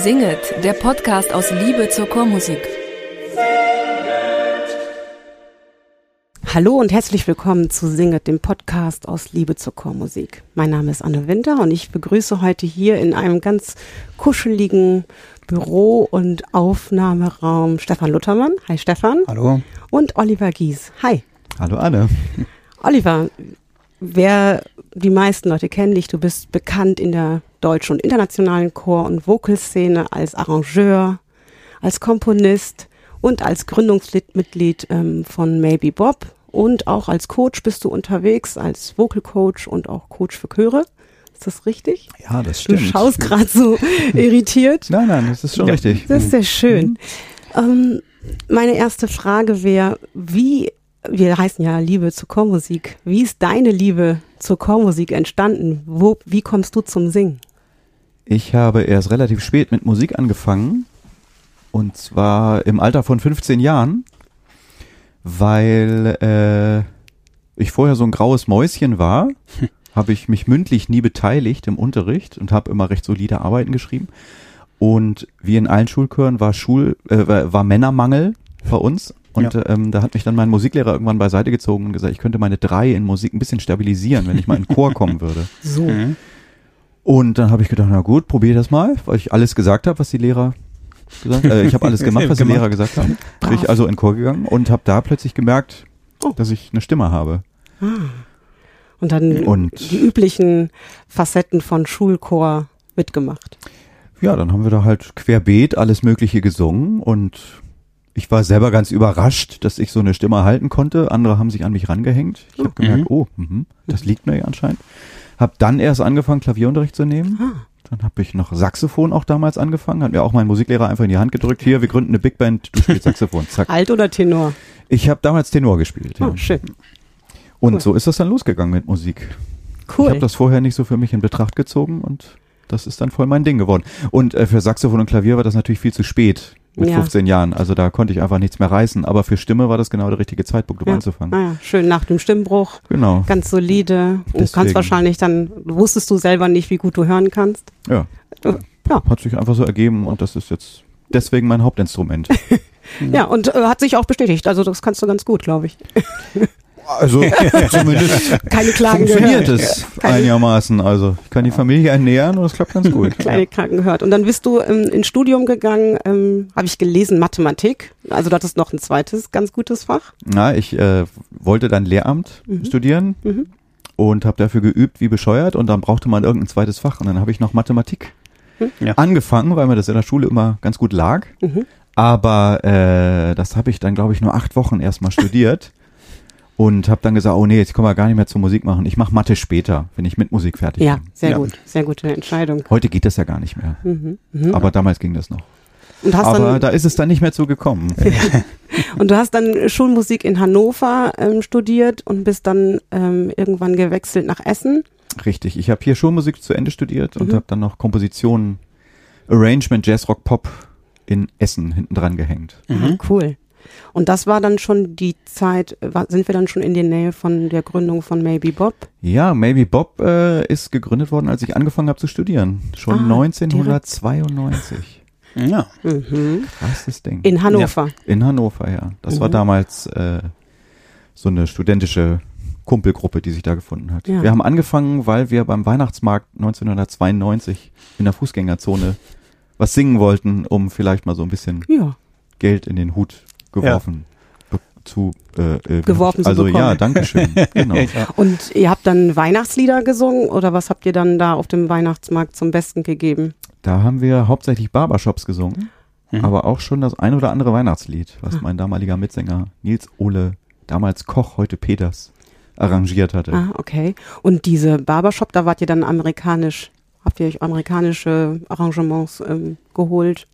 Singet, der Podcast aus Liebe zur Chormusik. Hallo und herzlich willkommen zu Singet, dem Podcast aus Liebe zur Chormusik. Mein Name ist Anne Winter und ich begrüße heute hier in einem ganz kuscheligen Büro- und Aufnahmeraum Stefan Luthermann. Hi Stefan. Hallo. Und Oliver Gies. Hi. Hallo Anne. Oliver, wer die meisten Leute kennen dich, du bist bekannt in der deutschen und internationalen Chor- und Vocalszene als Arrangeur, als Komponist und als Gründungsmitglied ähm, von Maybe Bob und auch als Coach bist du unterwegs, als Vocal Coach und auch Coach für Chöre. Ist das richtig? Ja, das stimmt. Du schaust gerade so irritiert. Nein, nein, das ist schon ja, richtig. Das ist sehr schön. Ähm, meine erste Frage wäre, wie, wir heißen ja Liebe zur Chormusik, wie ist deine Liebe zur Chormusik entstanden? Wo, wie kommst du zum Singen? Ich habe erst relativ spät mit Musik angefangen und zwar im Alter von 15 Jahren, weil äh, ich vorher so ein graues Mäuschen war, habe ich mich mündlich nie beteiligt im Unterricht und habe immer recht solide Arbeiten geschrieben. Und wie in allen Schulchören war Schul äh, war Männermangel bei uns und ja. ähm, da hat mich dann mein Musiklehrer irgendwann beiseite gezogen und gesagt, ich könnte meine drei in Musik ein bisschen stabilisieren, wenn ich mal in den Chor kommen würde. So. Und dann habe ich gedacht, na gut, probier das mal, weil ich alles gesagt habe, was die Lehrer gesagt äh, Ich habe alles gemacht, was die Lehrer gesagt haben. Bin ich also in den Chor gegangen und habe da plötzlich gemerkt, oh. dass ich eine Stimme habe. Ah. Und dann und die üblichen Facetten von Schulchor mitgemacht. Ja, dann haben wir da halt querbeet alles Mögliche gesungen und ich war selber ganz überrascht, dass ich so eine Stimme halten konnte. Andere haben sich an mich rangehängt. Ich habe gemerkt, mhm. oh, mh, das liegt mir ja anscheinend. Hab dann erst angefangen, Klavierunterricht zu nehmen. Ah. Dann habe ich noch Saxophon auch damals angefangen. Hat mir auch mein Musiklehrer einfach in die Hand gedrückt. Hier, wir gründen eine Big Band, du spielst Saxophon. Zack. Alt oder Tenor? Ich habe damals Tenor gespielt. Oh, ja. schön. Und cool. so ist das dann losgegangen mit Musik. Cool. Ich habe das vorher nicht so für mich in Betracht gezogen und das ist dann voll mein Ding geworden. Und äh, für Saxophon und Klavier war das natürlich viel zu spät mit ja. 15 Jahren. Also da konnte ich einfach nichts mehr reißen. Aber für Stimme war das genau der richtige Zeitpunkt, um ja. anzufangen. Ah, ja. Schön nach dem Stimmbruch. Genau. Ganz solide. Du kannst wahrscheinlich dann, wusstest du selber nicht, wie gut du hören kannst. Ja. ja. Hat sich einfach so ergeben und das ist jetzt deswegen mein Hauptinstrument. ja, und äh, hat sich auch bestätigt. Also das kannst du ganz gut, glaube ich. Also zumindest Keine Klagen funktioniert gehört. es Keine einigermaßen. Also ich kann die Familie ernähren und es klappt ganz gut. Kleine Klagen gehört. Und dann bist du ähm, ins Studium gegangen, ähm, habe ich gelesen, Mathematik. Also du hattest noch ein zweites ganz gutes Fach. Na, ich äh, wollte dann Lehramt mhm. studieren mhm. und habe dafür geübt wie bescheuert und dann brauchte man irgendein zweites Fach und dann habe ich noch Mathematik mhm. angefangen, weil mir das in der Schule immer ganz gut lag. Mhm. Aber äh, das habe ich dann, glaube ich, nur acht Wochen erstmal studiert und habe dann gesagt, oh nee, jetzt kommen wir gar nicht mehr zur Musik machen. Ich mache Mathe später, wenn ich mit Musik fertig ja, bin. Sehr ja, sehr gut, sehr gute Entscheidung. Heute geht das ja gar nicht mehr. Mhm, mh. Aber damals ging das noch. Aber da ist es dann nicht mehr zu gekommen. und du hast dann Schulmusik in Hannover ähm, studiert und bist dann ähm, irgendwann gewechselt nach Essen. Richtig, ich habe hier Schulmusik zu Ende studiert mhm. und habe dann noch Komposition, Arrangement, Jazz, Rock, Pop in Essen hinten dran gehängt. Mhm. Cool. Und das war dann schon die Zeit, sind wir dann schon in der Nähe von der Gründung von Maybe Bob? Ja, Maybe Bob äh, ist gegründet worden, als ich angefangen habe zu studieren. Schon ah, 1992. Direkt. Ja. Mhm. Krasses Ding. In Hannover. Ja, in Hannover, ja. Das mhm. war damals äh, so eine studentische Kumpelgruppe, die sich da gefunden hat. Ja. Wir haben angefangen, weil wir beim Weihnachtsmarkt 1992 in der Fußgängerzone was singen wollten, um vielleicht mal so ein bisschen ja. Geld in den Hut geworfen. Ja. Zu, äh, äh, geworfen Also ja, danke schön. genau. Und ihr habt dann Weihnachtslieder gesungen oder was habt ihr dann da auf dem Weihnachtsmarkt zum Besten gegeben? Da haben wir hauptsächlich Barbershops gesungen, mhm. aber auch schon das ein oder andere Weihnachtslied, was ah. mein damaliger Mitsänger Nils Ole, damals Koch, heute Peters, arrangiert hatte. Ah, okay. Und diese Barbershop, da wart ihr dann amerikanisch, habt ihr euch amerikanische Arrangements ähm, geholt?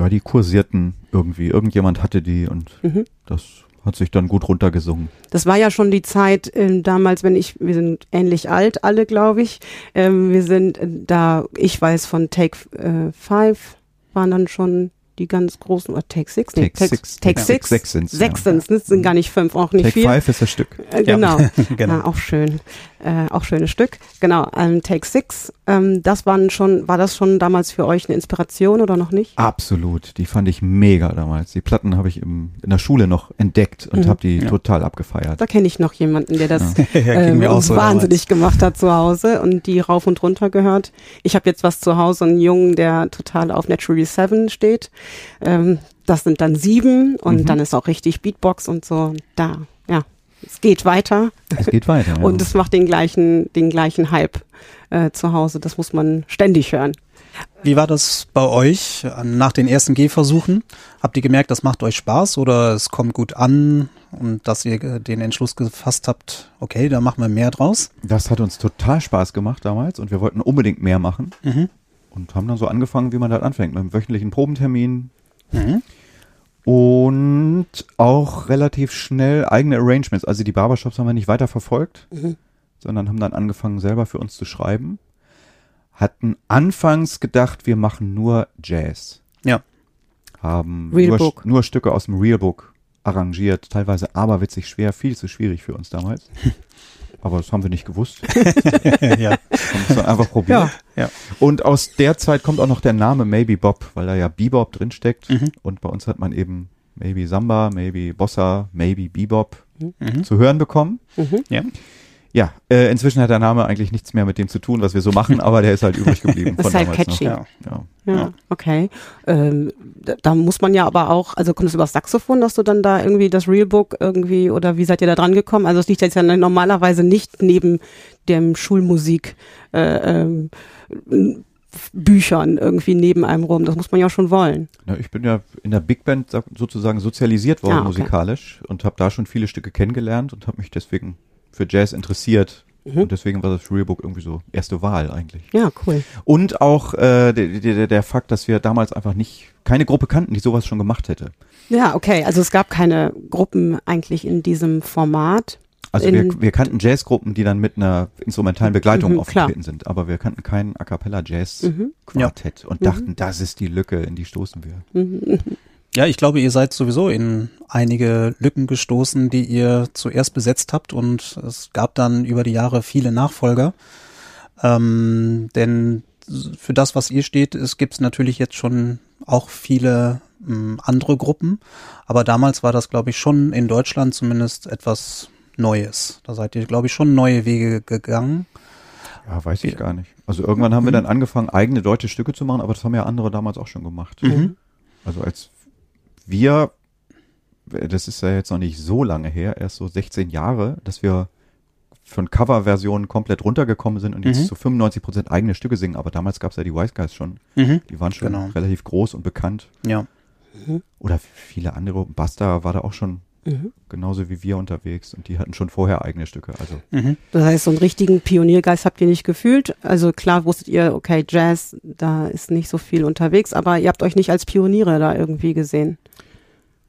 Ja, die kursierten irgendwie. Irgendjemand hatte die und mhm. das hat sich dann gut runtergesungen. Das war ja schon die Zeit äh, damals, wenn ich, wir sind ähnlich alt, alle, glaube ich. Ähm, wir sind äh, da, ich weiß von Take äh, Five waren dann schon die ganz großen, oder Take Six? Nee, Take, Six. Take, Six. Sechs sind's. Sechs sind's, das sind gar nicht fünf, auch nicht Take vier. Five ist das Stück. Äh, genau. genau. Ja, auch schön. Äh, auch schönes Stück. Genau, ähm, Take Six. Ähm, das waren schon, war das schon damals für euch eine Inspiration oder noch nicht? Absolut. Die fand ich mega damals. Die Platten habe ich im, in der Schule noch entdeckt und Mhm. habe die Ja. total abgefeiert. Da kenne ich noch jemanden, der das Ja, ähm, so wahnsinnig gemacht hat zu Hause und die rauf und runter gehört. Ich habe jetzt was zu Hause, einen Jungen, der total auf Naturally Seven steht. Ähm, das sind dann sieben und Mhm. dann ist auch richtig Beatbox und so. Da, ja, es geht weiter Es geht weiter. ja. und es macht den gleichen, den gleichen Hype äh, zu Hause. Das muss man ständig hören. Wie war das bei euch nach den ersten Gehversuchen? Habt ihr gemerkt, das macht euch Spaß oder es kommt gut an und dass ihr äh, den Entschluss gefasst habt, okay, da machen wir mehr draus? Das hat uns total Spaß gemacht damals und wir wollten unbedingt mehr machen Mhm. Und haben dann so angefangen, wie man halt anfängt, mit einem wöchentlichen Probentermin Mhm. und auch relativ schnell eigene Arrangements. Also die Barbershops haben wir nicht weiter verfolgt, Mhm. sondern haben dann angefangen, selber für uns zu schreiben. Hatten anfangs gedacht, wir machen nur Jazz. Ja. Haben nur, nur Stücke aus dem Realbook arrangiert, teilweise aberwitzig schwer, viel zu schwierig für uns damals. Aber das haben wir nicht gewusst. ja. Haben einfach probiert. Ja. Ja. Und aus der Zeit kommt auch noch der Name Maybe Bob, weil da ja Bebop drinsteckt. Mhm. Und bei uns hat man eben Maybe Samba, Maybe Bossa, Maybe Bebop Mhm. zu hören bekommen. Mhm. Ja. Ja, äh, inzwischen hat der Name eigentlich nichts mehr mit dem zu tun, was wir so machen, aber der ist halt übrig geblieben Das von ist halt catchy. Ja. Ja. Ja, Ja. okay. Ähm, da, da muss man ja aber auch, also kommt es über das Saxophon, dass du dann da irgendwie das Realbook irgendwie oder wie seid ihr da dran gekommen? Also es liegt jetzt ja normalerweise nicht neben dem Schulmusik äh, ähm, Büchern irgendwie neben einem rum. Das muss man ja schon wollen. Ja, ich bin ja in der Big Band so- sozusagen sozialisiert worden Ah, okay. musikalisch und habe da schon viele Stücke kennengelernt und habe mich deswegen für Jazz interessiert. Mhm. Und deswegen war das Realbook irgendwie so erste Wahl eigentlich. Ja, cool. Und auch äh, der, der, der Fakt, dass wir damals einfach nicht keine Gruppe kannten, die sowas schon gemacht hätte. Ja, okay. Also es gab keine Gruppen eigentlich in diesem Format. Also wir, wir kannten Jazzgruppen, die dann mit einer instrumentalen Begleitung Mhm, aufgetreten sind, aber wir kannten kein A cappella Jazz Mhm. Quartett und dachten, das ist die Lücke, in die stoßen wir. Mhm. Ja, ich glaube, ihr seid sowieso in einige Lücken gestoßen, die ihr zuerst besetzt habt und es gab dann über die Jahre viele Nachfolger. Ähm, denn für das, was ihr steht, es gibt natürlich jetzt schon auch viele ähm, andere Gruppen, aber damals war das, glaube ich, schon in Deutschland zumindest etwas Neues. Da seid ihr, glaube ich, schon neue Wege gegangen. Ja, weiß ich gar nicht. Also irgendwann haben wir dann angefangen, eigene deutsche Stücke zu machen, aber das haben ja andere damals auch schon gemacht. Mhm. Also als wir, das ist ja jetzt noch nicht so lange her, erst so 16 Jahre, dass wir von Coverversionen komplett runtergekommen sind und jetzt Mhm. zu 95 Prozent eigene Stücke singen. Aber damals gab es ja die Wise Guys schon. Mhm. Die waren schon Genau. relativ groß und bekannt. Ja. Oder viele andere. Basta war da auch schon Mhm. genauso wie wir unterwegs und die hatten schon vorher eigene Stücke. Also Mhm. Das heißt, so einen richtigen Pioniergeist habt ihr nicht gefühlt. Also klar wusstet ihr, okay, Jazz, da ist nicht so viel unterwegs, aber ihr habt euch nicht als Pioniere da irgendwie gesehen.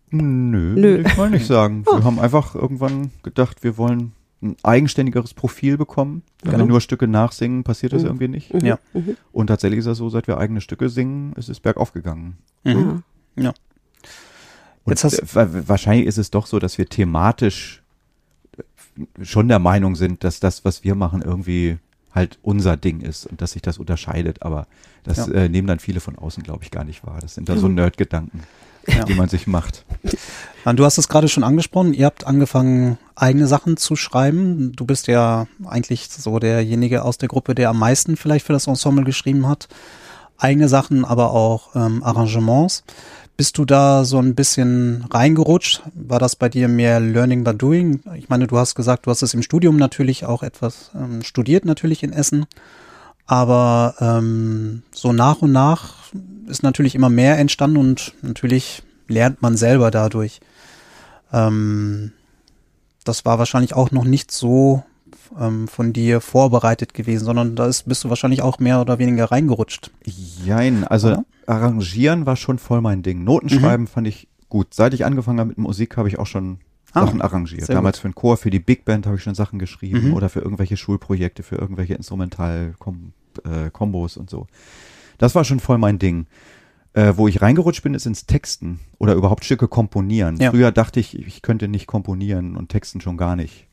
Nö, Nö. ich mal nicht sagen. Wir haben einfach irgendwann gedacht, wir wollen ein eigenständigeres Profil bekommen. Wenn Genau. wir nur Stücke nachsingen, passiert das Mhm. irgendwie nicht. Mhm. Ja. Mhm. Und tatsächlich ist das so, seit wir eigene Stücke singen, ist es bergauf gegangen. Mhm. Ja. Und Jetzt hast- äh, wa- wahrscheinlich ist es doch so, dass wir thematisch äh, schon der Meinung sind, dass das, was wir machen, irgendwie halt unser Ding ist und dass sich das unterscheidet. Aber das Ja. äh, nehmen dann viele von außen, glaube ich, gar nicht wahr. Das sind dann so Nerd-Gedanken, Ja. die man sich macht. Du hast es gerade schon angesprochen, ihr habt angefangen, eigene Sachen zu schreiben. Du bist ja eigentlich so derjenige aus der Gruppe, der am meisten vielleicht für das Ensemble geschrieben hat. Eigene Sachen, aber auch ähm, Arrangements. Bist du da so ein bisschen reingerutscht? War das bei dir mehr Learning by Doing? Ich meine, du hast gesagt, du hast es im Studium natürlich auch etwas ähm, studiert, natürlich in Essen. Aber ähm, so nach und nach ist natürlich immer mehr entstanden und natürlich lernt man selber dadurch. Ähm, das war wahrscheinlich auch noch nicht so ähm, von dir vorbereitet gewesen, sondern da ist, bist du wahrscheinlich auch mehr oder weniger reingerutscht. Jein, also Oder? arrangieren war schon voll mein Ding. Noten Mhm. fand ich gut. Seit ich angefangen habe mit Musik, habe ich auch schon Ah, Sachen arrangiert. Damals für den Chor, für die Big Band habe ich schon Sachen geschrieben Mhm. oder für irgendwelche Schulprojekte, für irgendwelche Instrumental-Kombos und so. Das war schon voll mein Ding. Äh, wo ich reingerutscht bin, ist ins Texten oder überhaupt Stücke komponieren. Ja. Früher dachte ich, ich könnte nicht komponieren und texten schon gar nicht,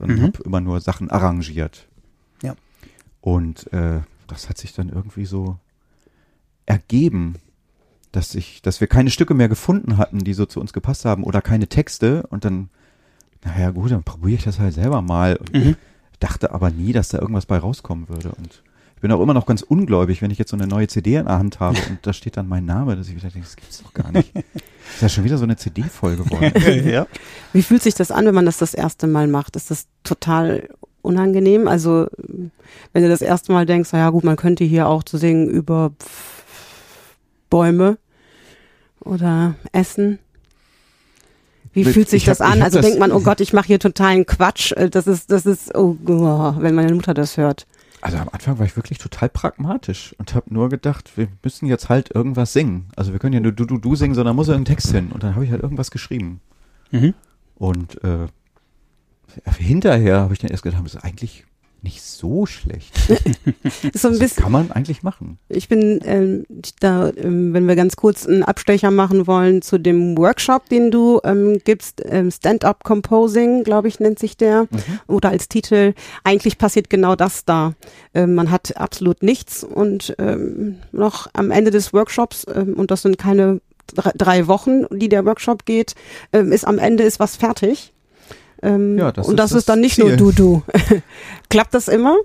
sondern Mhm. habe immer nur Sachen arrangiert. Ja. Und äh, das hat sich dann irgendwie so ergeben, dass ich, dass wir keine Stücke mehr gefunden hatten, die so zu uns gepasst haben oder keine Texte und dann, naja gut, dann probiere ich das halt selber mal und Mhm. dachte aber nie, dass da irgendwas bei rauskommen würde und ich bin auch immer noch ganz ungläubig, wenn ich jetzt so eine neue CD in der Hand habe und da steht dann mein Name, dass ich wieder denke, das gibt's doch gar nicht. ist ja schon wieder so eine CD voll geworden. ja. Wie fühlt sich das an, wenn man das das erste Mal macht? Ist das total unangenehm? Also, wenn du das erste Mal denkst, na ja gut, man könnte hier auch zu singen über Bäume oder Essen. Wie fühlt sich ich hab- das an? Also das- denkt man, oh Gott, ich mache hier totalen Quatsch. Das ist, das ist, oh, oh, wenn meine Mutter das hört. Also am Anfang war ich wirklich total pragmatisch und habe nur gedacht, wir müssen jetzt halt irgendwas singen. Also wir können ja nur du, du, du singen, sondern muss irgendein Text hin. Und dann habe ich halt irgendwas geschrieben. Mhm. Und äh, hinterher habe ich dann erst gedacht, das ist eigentlich nicht so schlecht. So ein Das bisschen, kann man eigentlich machen. Ich bin ähm, da, ähm, wenn wir ganz kurz einen Abstecher machen wollen zu dem Workshop, den du ähm, gibst, ähm, Stand-up Composing, glaube ich, nennt sich der, oder als Titel. Eigentlich passiert genau das da. Ähm, man hat absolut nichts und ähm, noch am Ende des Workshops, ähm, und das sind keine drei, drei Wochen, die der Workshop geht, ähm, ist am Ende ist was fertig. Ähm, Ja, das und ist das ist dann nicht Ziel. nur du, du. Klappt das immer?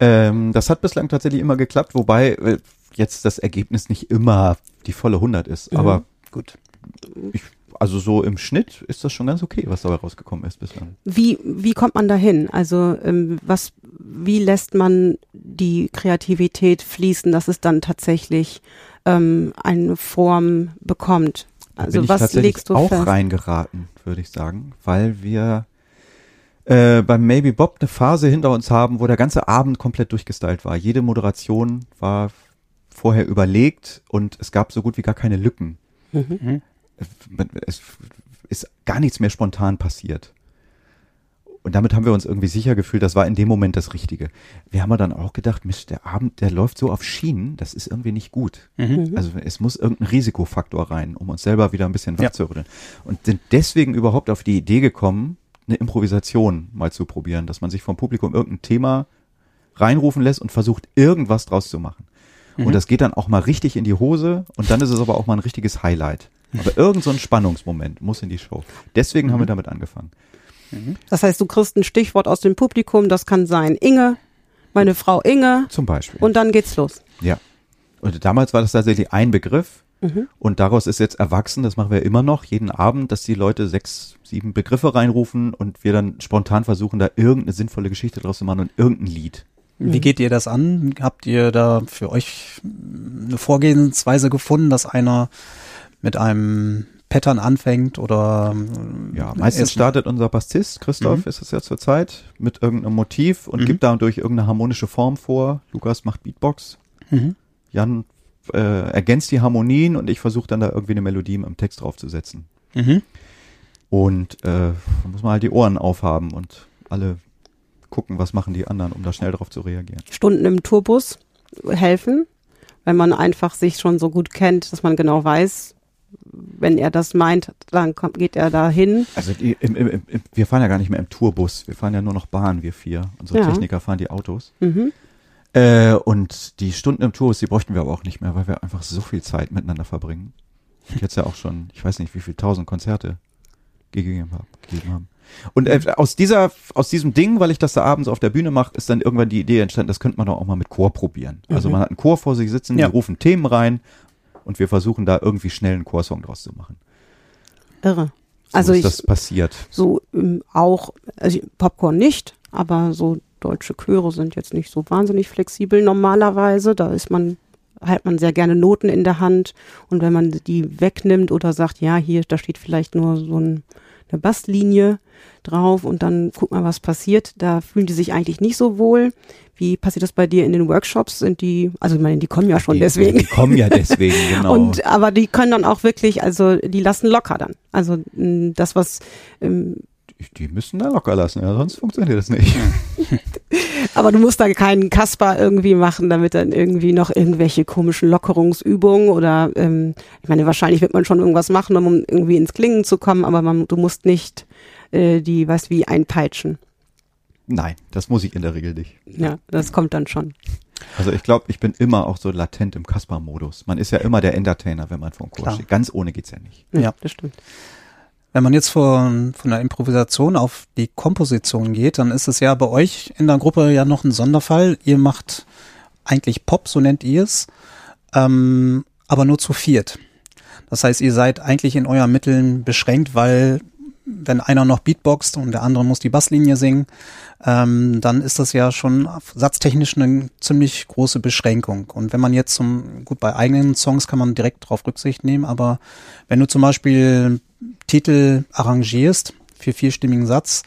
Ähm, das hat bislang tatsächlich immer geklappt, wobei äh, jetzt das Ergebnis nicht immer die volle 100 ist. Mhm. Aber Gut. ich, also so im Schnitt ist das schon ganz okay, was dabei rausgekommen ist bislang. Wie, wie kommt man dahin? Also ähm, was, wie lässt man die Kreativität fließen, dass es dann tatsächlich ähm, eine Form bekommt? Also was legst du auch fest? reingeraten, würde ich sagen, weil wir äh, beim Maybe Bob eine Phase hinter uns haben, wo der ganze Abend komplett durchgestylt war. Jede Moderation war vorher überlegt und es gab so gut wie gar keine Lücken. Mhm. Es ist gar nichts mehr spontan passiert. Und damit haben wir uns irgendwie sicher gefühlt, das war in dem Moment das Richtige. Wir haben aber dann auch gedacht, Mist, der Abend, der läuft so auf Schienen, das ist irgendwie nicht gut. Mhm. Also es muss irgendein Risikofaktor rein, um uns selber wieder ein bisschen Ja. wachzurütteln. Und sind deswegen überhaupt auf die Idee gekommen, eine Improvisation mal zu probieren, dass man sich vom Publikum irgendein Thema reinrufen lässt und versucht, irgendwas draus zu machen. Mhm. Und das geht dann auch mal richtig in die Hose und dann ist es aber auch mal ein richtiges Highlight. Aber irgend so ein Spannungsmoment muss in die Show. Deswegen Mhm. haben wir damit angefangen. Das heißt, du kriegst ein Stichwort aus dem Publikum, das kann sein Inge, meine Frau Inge, Zum Beispiel. und dann geht's los. Ja. Und damals war das tatsächlich ein Begriff. Mhm. Und daraus ist jetzt erwachsen, das machen wir immer noch, jeden Abend, dass die Leute sechs, sieben Begriffe reinrufen und wir dann spontan versuchen, da irgendeine sinnvolle Geschichte draus zu machen und irgendein Lied. Wie geht ihr das an? Habt ihr da für euch eine Vorgehensweise gefunden, dass einer mit einem Pattern anfängt oder Ja, meistens erst- startet unser Bassist, Christoph Mhm. ist es ja zurzeit, mit irgendeinem Motiv und Mhm. gibt dadurch irgendeine harmonische Form vor. Lukas macht Beatbox, Mhm. Jan äh, ergänzt die Harmonien und ich versuche dann da irgendwie eine Melodie im Text draufzusetzen. Mhm. Und äh, da muss man halt die Ohren aufhaben und alle gucken, was machen die anderen, um da schnell drauf zu reagieren. Stunden im Tourbus helfen, wenn man einfach sich schon so gut kennt, dass man genau weiß, wenn er das meint, dann kommt, geht er dahin. Also die, im, im, im, wir fahren ja gar nicht mehr im Tourbus, wir fahren ja nur noch Bahn, wir vier. Unsere Ja. Techniker fahren die Autos. Mhm. Äh, und die Stunden im Tourbus, die bräuchten wir aber auch nicht mehr, weil wir einfach so viel Zeit miteinander verbringen. Und jetzt ja auch schon, ich weiß nicht, wie viel tausend Konzerte gegeben haben. Gegeben haben. Und äh, aus dieser, aus diesem Ding, weil ich das da abends auf der Bühne mache, ist dann irgendwann die Idee entstanden, das könnte man doch auch mal mit Chor probieren. Also Mhm. man hat einen Chor vor sich sitzen, Ja. die rufen Themen rein und wir versuchen da irgendwie schnell einen Chorsong draus zu machen. Irre. So Also ist ich, das passiert. so ähm, auch, also Popcorn nicht, aber so deutsche Chöre sind jetzt nicht so wahnsinnig flexibel normalerweise. Da ist man, hat man sehr gerne Noten in der Hand und wenn man die wegnimmt oder sagt, ja, hier, da steht vielleicht nur so ein, eine Basslinie drauf und dann guck mal, was passiert. Da fühlen die sich eigentlich nicht so wohl. Wie passiert das bei dir in den Workshops? Sind die, also ich meine, die kommen ja schon die, deswegen. Die kommen ja deswegen, genau. Und aber die können dann auch wirklich, also die lassen locker dann. Also das, was ähm, die, müssen da locker lassen, ja, sonst funktioniert das nicht. Aber du musst da keinen Kasper irgendwie machen, damit dann irgendwie noch irgendwelche komischen Lockerungsübungen oder ähm, ich meine, wahrscheinlich wird man schon irgendwas machen, um irgendwie ins Klingen zu kommen, aber man, du musst nicht äh, die, was wie einpeitschen. Nein, das muss ich in der Regel nicht. Ja, das kommt dann schon. Also ich glaube, ich bin immer auch so latent im Kasper-Modus. Man ist ja immer der Entertainer, wenn man vor dem Chor steht. Ganz ohne geht's ja nicht. Ja, das stimmt. Wenn man jetzt von, von der Improvisation auf die Komposition geht, dann ist es ja bei euch in der Gruppe ja noch ein Sonderfall. Ihr macht eigentlich Pop, so nennt ihr es, ähm, aber nur zu viert. Das heißt, ihr seid eigentlich in euren Mitteln beschränkt, weil wenn einer noch Beatboxt und der andere muss die Basslinie singen, ähm, dann ist das ja schon satztechnisch eine ziemlich große Beschränkung. Und wenn man jetzt zum, gut, bei eigenen Songs kann man direkt drauf Rücksicht nehmen, aber wenn du zum Beispiel Titel arrangierst für vierstimmigen Satz,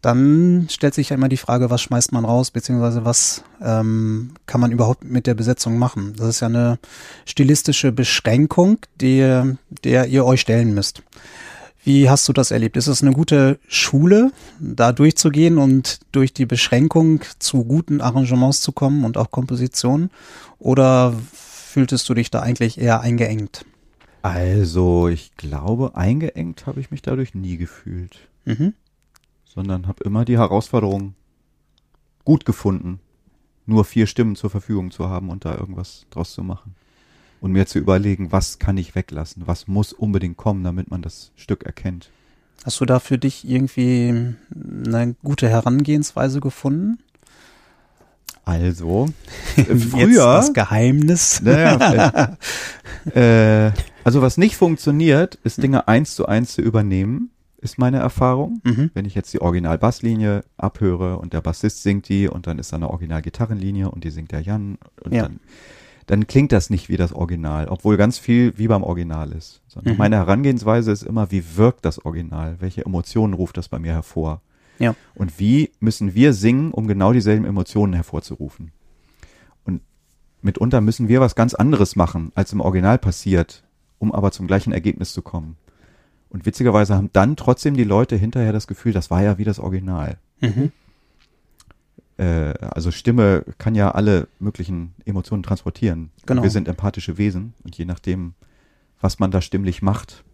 dann stellt sich ja immer die Frage, was schmeißt man raus, beziehungsweise was ähm, kann man überhaupt mit der Besetzung machen. Das ist ja eine stilistische Beschränkung, die, der ihr euch stellen müsst. Wie hast du das erlebt? Ist es eine gute Schule, da durchzugehen und durch die Beschränkung zu guten Arrangements zu kommen und auch Kompositionen? Oder fühltest du dich da eigentlich eher eingeengt? Also, ich glaube, eingeengt habe ich mich dadurch nie gefühlt. Mhm. Sondern habe immer die Herausforderung gut gefunden, nur vier Stimmen zur Verfügung zu haben und da irgendwas draus zu machen und mir zu überlegen, was kann ich weglassen, was muss unbedingt kommen, damit man das Stück erkennt. Hast du da für dich irgendwie eine gute Herangehensweise gefunden? Also, früher. das Geheimnis. Naja, äh, äh, also was nicht funktioniert, ist Dinge eins zu eins zu übernehmen, ist meine Erfahrung. Mhm. Wenn ich jetzt die Original-Basslinie abhöre und der Bassist singt die und dann ist da eine Original-Gitarrenlinie und die singt der Jan und ja. dann dann klingt das nicht wie das Original, obwohl ganz viel wie beim Original ist. Sondern mhm. meine Herangehensweise ist immer, wie wirkt das Original? Welche Emotionen ruft das bei mir hervor? Ja. Und wie müssen wir singen, um genau dieselben Emotionen hervorzurufen? Und mitunter müssen wir was ganz anderes machen, als im Original passiert, um aber zum gleichen Ergebnis zu kommen. Und witzigerweise haben dann trotzdem die Leute hinterher das Gefühl, das war ja wie das Original. Mhm äh, also Stimme kann ja alle möglichen Emotionen transportieren. Genau. Wir sind empathische Wesen und je nachdem, was man da stimmlich macht,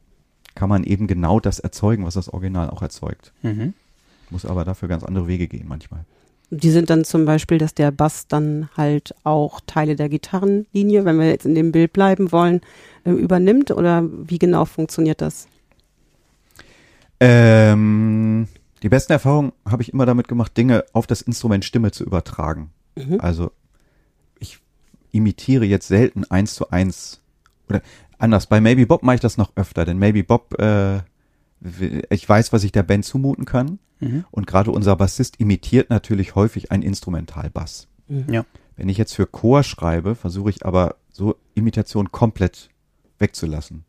kann man eben genau das erzeugen, was das Original auch erzeugt. Mhm. Muss aber dafür ganz andere Wege gehen manchmal. Die sind dann zum Beispiel, dass der Bass dann halt auch Teile der Gitarrenlinie, wenn wir jetzt in dem Bild bleiben wollen, äh, übernimmt oder wie genau funktioniert das? Ähm, die besten Erfahrungen habe ich immer damit gemacht, Dinge auf das Instrument Stimme zu übertragen. Mhm. Also ich imitiere jetzt selten eins zu eins oder anders. Bei Maybe Bob mache ich das noch öfter, denn Maybe Bob, äh, ich weiß, was ich der Band zumuten kann. Mhm. Und gerade unser Bassist imitiert natürlich häufig einen Instrumentalbass. Mhm. Ja. Wenn ich jetzt für Chor schreibe, versuche ich aber so Imitation komplett wegzulassen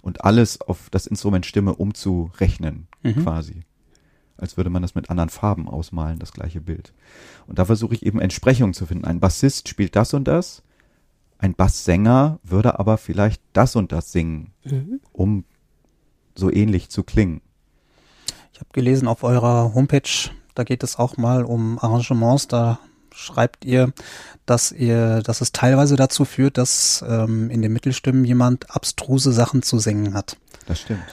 und alles auf das Instrument Stimme umzurechnen, mhm. quasi als würde man das mit anderen Farben ausmalen, das gleiche Bild. Und da versuche ich eben Entsprechungen zu finden. Ein Bassist spielt das und das, ein Basssänger würde aber vielleicht das und das singen, mhm. um so ähnlich zu klingen. Ich habe gelesen auf eurer Homepage, da geht es auch mal um Arrangements, da schreibt ihr, dass ihr, dass es teilweise dazu führt, dass ähm, in den Mittelstimmen jemand abstruse Sachen zu singen hat. Das stimmt.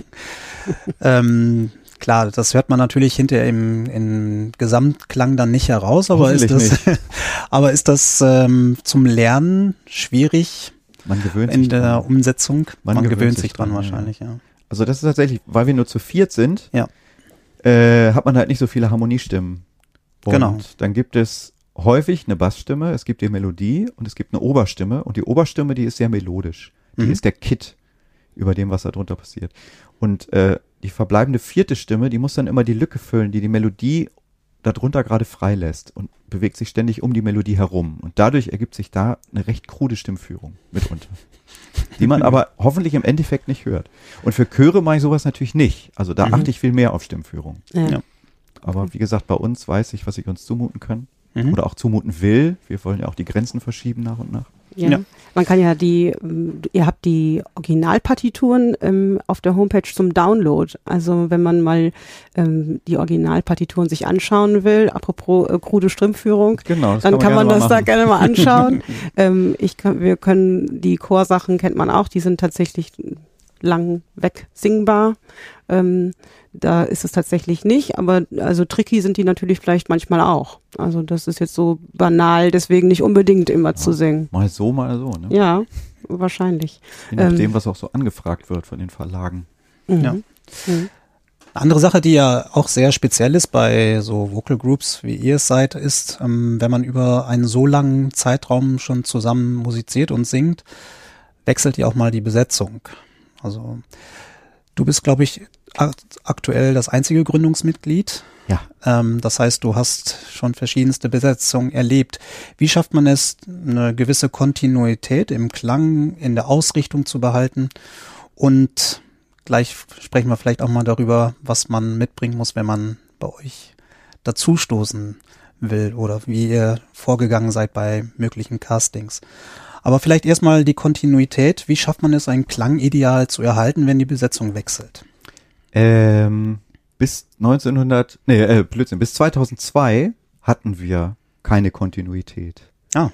ähm, Klar, das hört man natürlich hinterher im, im Gesamtklang dann nicht heraus, aber ist das, aber ist das ähm, zum Lernen schwierig? Man gewöhnt in sich der dran. Umsetzung. Man, man gewöhnt, gewöhnt, sich dran, dran wahrscheinlich, ja. ja. Also das ist tatsächlich, weil wir nur zu viert sind, ja. äh, hat man halt nicht so viele Harmoniestimmen. Und genau. Dann gibt es häufig eine Bassstimme, es gibt die Melodie und es gibt eine Oberstimme und die Oberstimme, die ist sehr melodisch. Die mhm. ist der Kit über dem, was da drunter passiert. Und äh, die verbleibende vierte Stimme, die muss dann immer die Lücke füllen, die die Melodie darunter gerade freilässt und bewegt sich ständig um die Melodie herum. Und dadurch ergibt sich da eine recht krude Stimmführung mitunter. die man aber hoffentlich im Endeffekt nicht hört. Und für Chöre mache ich sowas natürlich nicht. Also da mhm. achte ich viel mehr auf Stimmführung. Ja. ja. Aber wie gesagt, bei uns weiß ich, was ich uns zumuten kann. Mhm. Oder auch zumuten will. Wir wollen ja auch die Grenzen verschieben nach und nach. Ja. ja. Man kann ja die, ihr habt die Originalpartituren ähm, auf der Homepage zum Download. Also wenn man mal ähm, die Originalpartituren sich anschauen will, apropos äh, krude Strömführung, genau, dann kann man, kann man das da gerne mal anschauen. ähm, ich kann, wir können die Chorsachen kennt man auch, die sind tatsächlich lang weg singbar. Ähm, da ist es tatsächlich nicht, aber also tricky sind die natürlich vielleicht manchmal auch. Also das ist jetzt so banal, deswegen nicht unbedingt immer ja, zu singen. Mal so, mal so, ne? Ja, wahrscheinlich. Je nachdem, ähm, was auch so angefragt wird von den Verlagen. Mhm. Ja. Mhm. Eine andere Sache, die ja auch sehr speziell ist bei so Vocal Groups, wie ihr es seid, ist, ähm, wenn man über einen so langen Zeitraum schon zusammen musiziert und singt, wechselt ja auch mal die Besetzung. Also du bist, glaube ich, aktuell das einzige Gründungsmitglied. Ja. Ähm, das heißt, du hast schon verschiedenste Besetzungen erlebt. Wie schafft man es, eine gewisse Kontinuität im Klang, in der Ausrichtung zu behalten? Und gleich sprechen wir vielleicht auch mal darüber, was man mitbringen muss, wenn man bei euch dazustoßen will oder wie ihr vorgegangen seid bei möglichen Castings. Aber vielleicht erstmal die Kontinuität. Wie schafft man es, ein Klangideal zu erhalten, wenn die Besetzung wechselt? Ähm, bis 1900, nee, äh, Blödsinn, bis 2002 hatten wir keine Kontinuität. Ah.